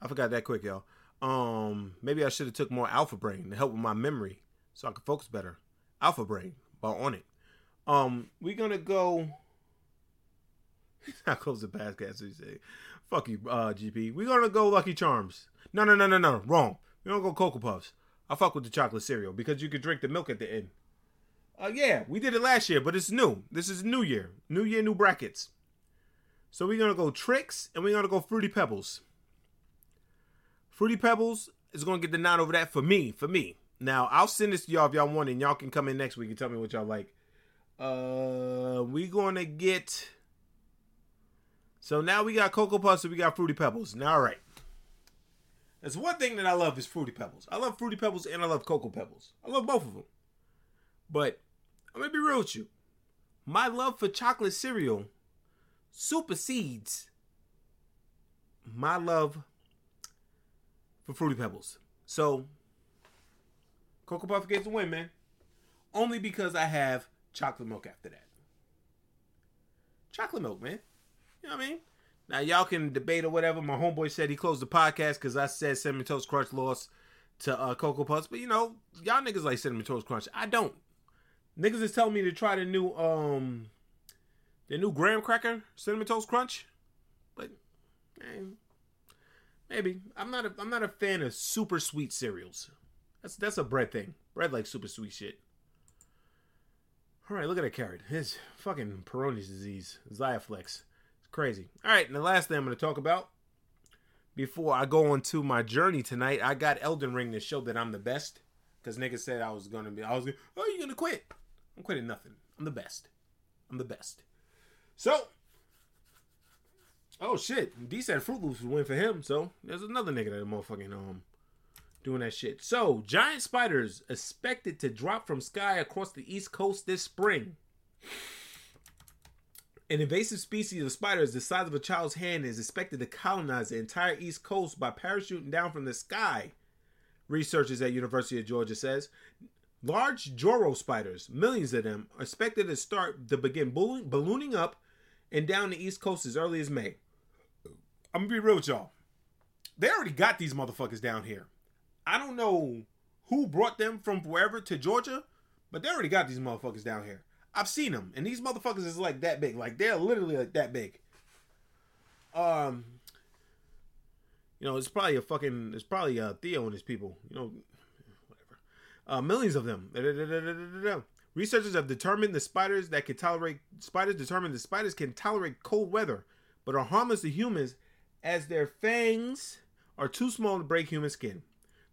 I forgot that quick, y'all. Um, maybe I should have took more Alpha Brain to help with my memory so I could focus better. Alpha Brain, but on it. Um, we're gonna go. How close the basket? You say, "Fuck you, uh, GP." We're gonna go Lucky Charms. No, no, no, no, no. Wrong. We're gonna go Cocoa Puffs. I fuck with the chocolate cereal because you could drink the milk at the end. Uh, yeah, we did it last year, but it's new. This is New Year. New Year, new brackets. So we're gonna go Trix and we're gonna go Fruity Pebbles. Fruity Pebbles is gonna get the nod over that for me. For me. Now I'll send this to y'all if y'all want, and y'all can come in next week and tell me what y'all like. Uh, we gonna get. So now we got Cocoa Puffs and we got Fruity Pebbles. Now, all right. There's one thing that I love is Fruity Pebbles. I love Fruity Pebbles and I love Cocoa Pebbles. I love both of them. But I'm gonna be real with you. My love for chocolate cereal supersedes my love for Fruity Pebbles. So, Cocoa Puff gets a win, man. Only because I have chocolate milk after that. Chocolate milk, man. You know what I mean? Now, y'all can debate or whatever. My homeboy said he closed the podcast because I said Cinnamon Toast Crunch lost to uh, Cocoa Puffs. But, you know, y'all niggas like Cinnamon Toast Crunch. I don't. Niggas is telling me to try the new, um, the new graham cracker Cinnamon Toast Crunch. But, eh, maybe. I'm not a, I'm not a fan of super sweet cereals. That's that's a bread thing. Bread like super sweet shit. All right, look at that carrot. His fucking Peyronie's disease, Xiaflex. It's crazy. All right, and the last thing I'm going to talk about before I go on to my journey tonight, I got Elden Ring to show that I'm the best. Because niggas said I was going to be, I was going, oh, you going to quit? I'm quitting nothing. I'm the best. I'm the best. So, oh shit, D said Froot Loops would win for him. So there's another nigga that motherfucking um doing that shit. So giant spiders expected to drop from sky across the east coast this spring. An invasive species of spiders the size of a child's hand is expected to colonize the entire east coast by parachuting down from the sky. Researchers at University of Georgia says large Joro spiders, millions of them, are expected to start to begin ballooning up and down the east coast as early as May. I'm gonna be real with y'all. They already got these motherfuckers down here. I don't know who brought them from wherever to Georgia, but they already got these motherfuckers down here. I've seen them, and these motherfuckers is like that big. Like they're literally like that big. Um, you know, it's probably a fucking. It's probably uh, Theo and his people. You know, whatever. Uh, millions of them. Researchers have determined the spiders that can tolerate spiders determined the spiders can tolerate cold weather, but are harmless to humans as their fangs are too small to break human skin.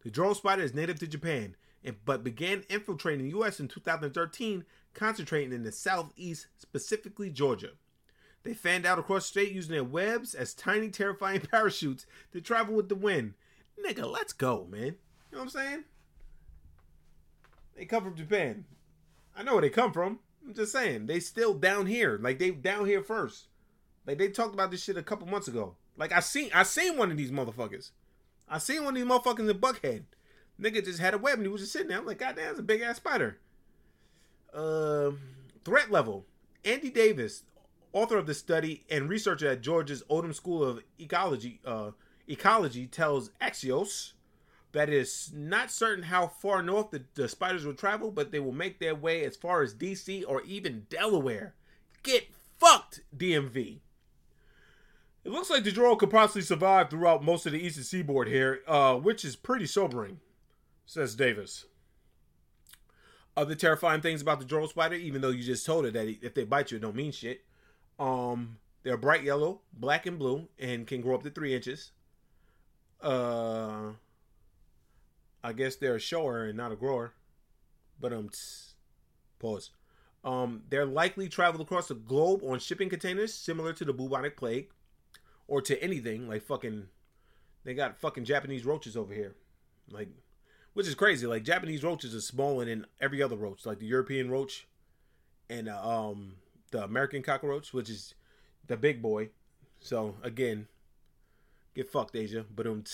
The Joro spider is native to Japan, but began infiltrating the U.S. in 2013, concentrating in the southeast, specifically Georgia. They fanned out across the state using their webs as tiny, terrifying parachutes to travel with the wind. Nigga, let's go, man. You know what I'm saying? They come from Japan. I know where they come from. I'm just saying they still down here. Like they down here first. Like they talked about this shit a couple months ago. Like I seen I seen one of these motherfuckers. I seen one of these motherfuckers in Buckhead. Nigga just had a web and he was just sitting there. I'm like, God damn, that's a big ass spider. Uh, threat level. Andy Davis, author of the study and researcher at Georgia's Odum School of Ecology, uh, Ecology, tells Axios that it is not certain how far north the, the spiders will travel, but they will make their way as far as DC or even Delaware. Get fucked, DMV. It looks like the Joro could possibly survive throughout most of the eastern seaboard here, uh, which is pretty sobering, says Davis. Other terrifying things about the Joro spider, even though you just told her that if they bite you, it don't mean shit. Um, they're bright yellow, black and blue, and can grow up to three inches. Uh, I guess they're a shower and not a grower. But um, tss, pause. Um, they're likely traveled across the globe on shipping containers, similar to the bubonic plague, or to anything like fucking. They got fucking Japanese roaches over here, like, which is crazy. Like Japanese roaches are smaller than every other roach, like the European roach, and uh, um the American cockroach, which is the big boy. So again, get fucked, Asia. But um,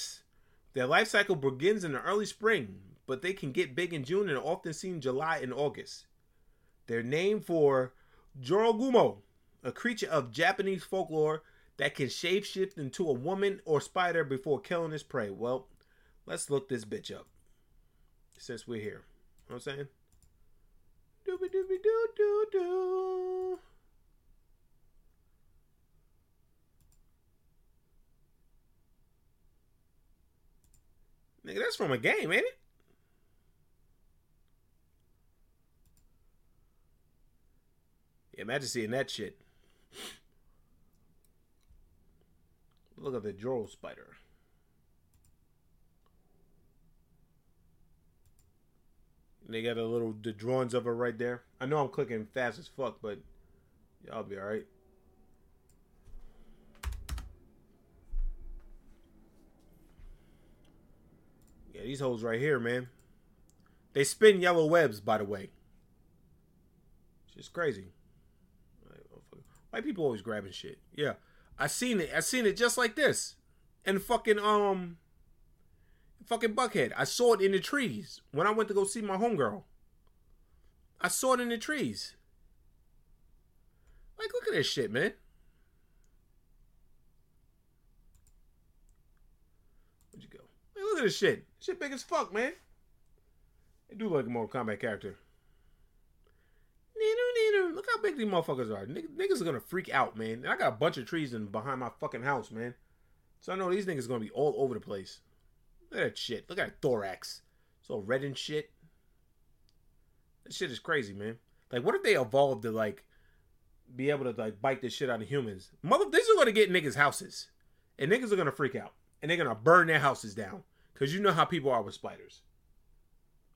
their life cycle begins in the early spring, but they can get big in June and are often seen July and August. They're named for Jorogumo, a creature of Japanese folklore that can shapeshift into a woman or spider before killing his prey. Well, let's look this bitch up. Since we're here. You know what I'm saying? Doobie doobie doo doo doo. Nigga, that's from a game, ain't it? Yeah, imagine seeing that shit. Look at the Joro spider. They got a little the drawings of her right there. I know I'm clicking fast as fuck, but y'all be alright. Yeah, these hoes right here, man. They spin yellow webs, by the way. It's just crazy. White people always grabbing shit. Yeah. I seen it. I seen it just like this. And fucking um fucking Buckhead. I saw it in the trees when I went to go see my homegirl. I saw it in the trees. Like, look at this shit, man. Where'd you go? Look at this shit. Shit big as fuck, man. They do like a Mortal Kombat character. Look how big these motherfuckers are. Niggas are gonna freak out, man. I got a bunch of trees in behind my fucking house, man. So I know these niggas are gonna be all over the place. Look at that shit. Look at that thorax. It's all red and shit. That shit is crazy, man. Like, what if they evolved to like be able to like bite this shit out of humans? Mother, this is gonna get niggas' houses, and niggas are gonna freak out, and they're gonna burn their houses down, cause you know how people are with spiders.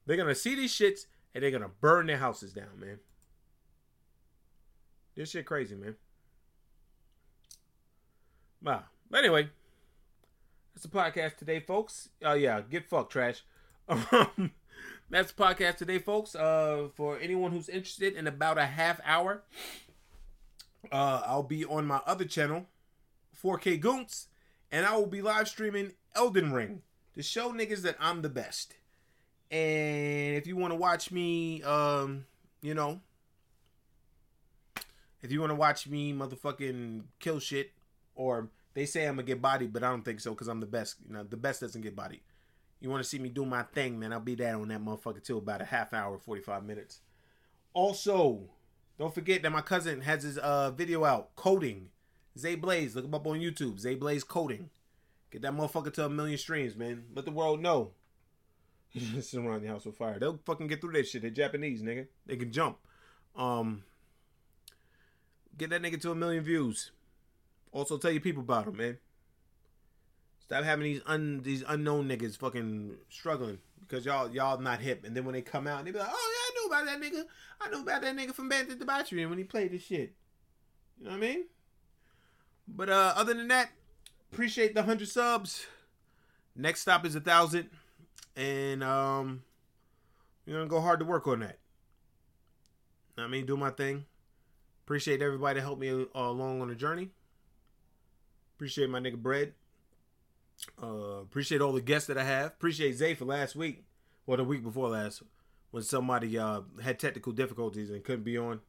They're gonna see these shits, and they're gonna burn their houses down, man. This shit crazy, man. Wow. But anyway, that's the podcast today, folks. Oh uh, yeah, get fucked, trash. Um, that's the podcast today, folks. Uh, for anyone who's interested, in about a half hour, uh, I'll be on my other channel, 4K Goons, and I will be live streaming Elden Ring to show niggas that I'm the best. And if you want to watch me, um, you know, if you want to watch me motherfucking kill shit, or they say I'm gonna get bodied, but I don't think so because I'm the best. You know, the best doesn't get bodied. You want to see me do my thing, man? I'll be there on that motherfucker till about a half hour, 45 minutes. Also, don't forget that my cousin has his uh video out, coding. Zay Blaze, look him up on YouTube. Zay Blaze coding. Get that motherfucker to a million streams, man. Let the world know. Just around the house with fire. They'll fucking get through that shit. They're Japanese, nigga. They can jump. Um, get that nigga to a million views. Also, tell your people about him, man. Stop having these un these unknown niggas fucking struggling because y'all y'all not hip. And then when they come out, they be like, "Oh yeah, I know about that nigga. I know about that nigga from Bandit Debauchery when he played this shit." You know what I mean? But uh, other than that, appreciate the hundred subs. Next stop is a thousand, and um, we're gonna go hard to work on that. I mean, do my thing. Appreciate everybody that helped me uh, along on the journey. Appreciate my nigga Bread. Uh, appreciate all the guests that I have. Appreciate Zay for last week, or the week before last, when somebody uh, had technical difficulties and couldn't be on.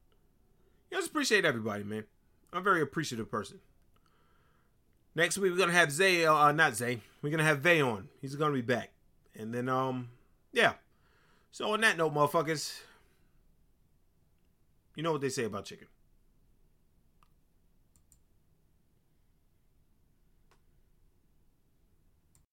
Just appreciate everybody, man. I'm a very appreciative person. Next week we're gonna have Zay, uh, uh, not Zay. We're gonna have Vay on. He's gonna be back, and then um, yeah. So on that note, motherfuckers, you know what they say about chicken.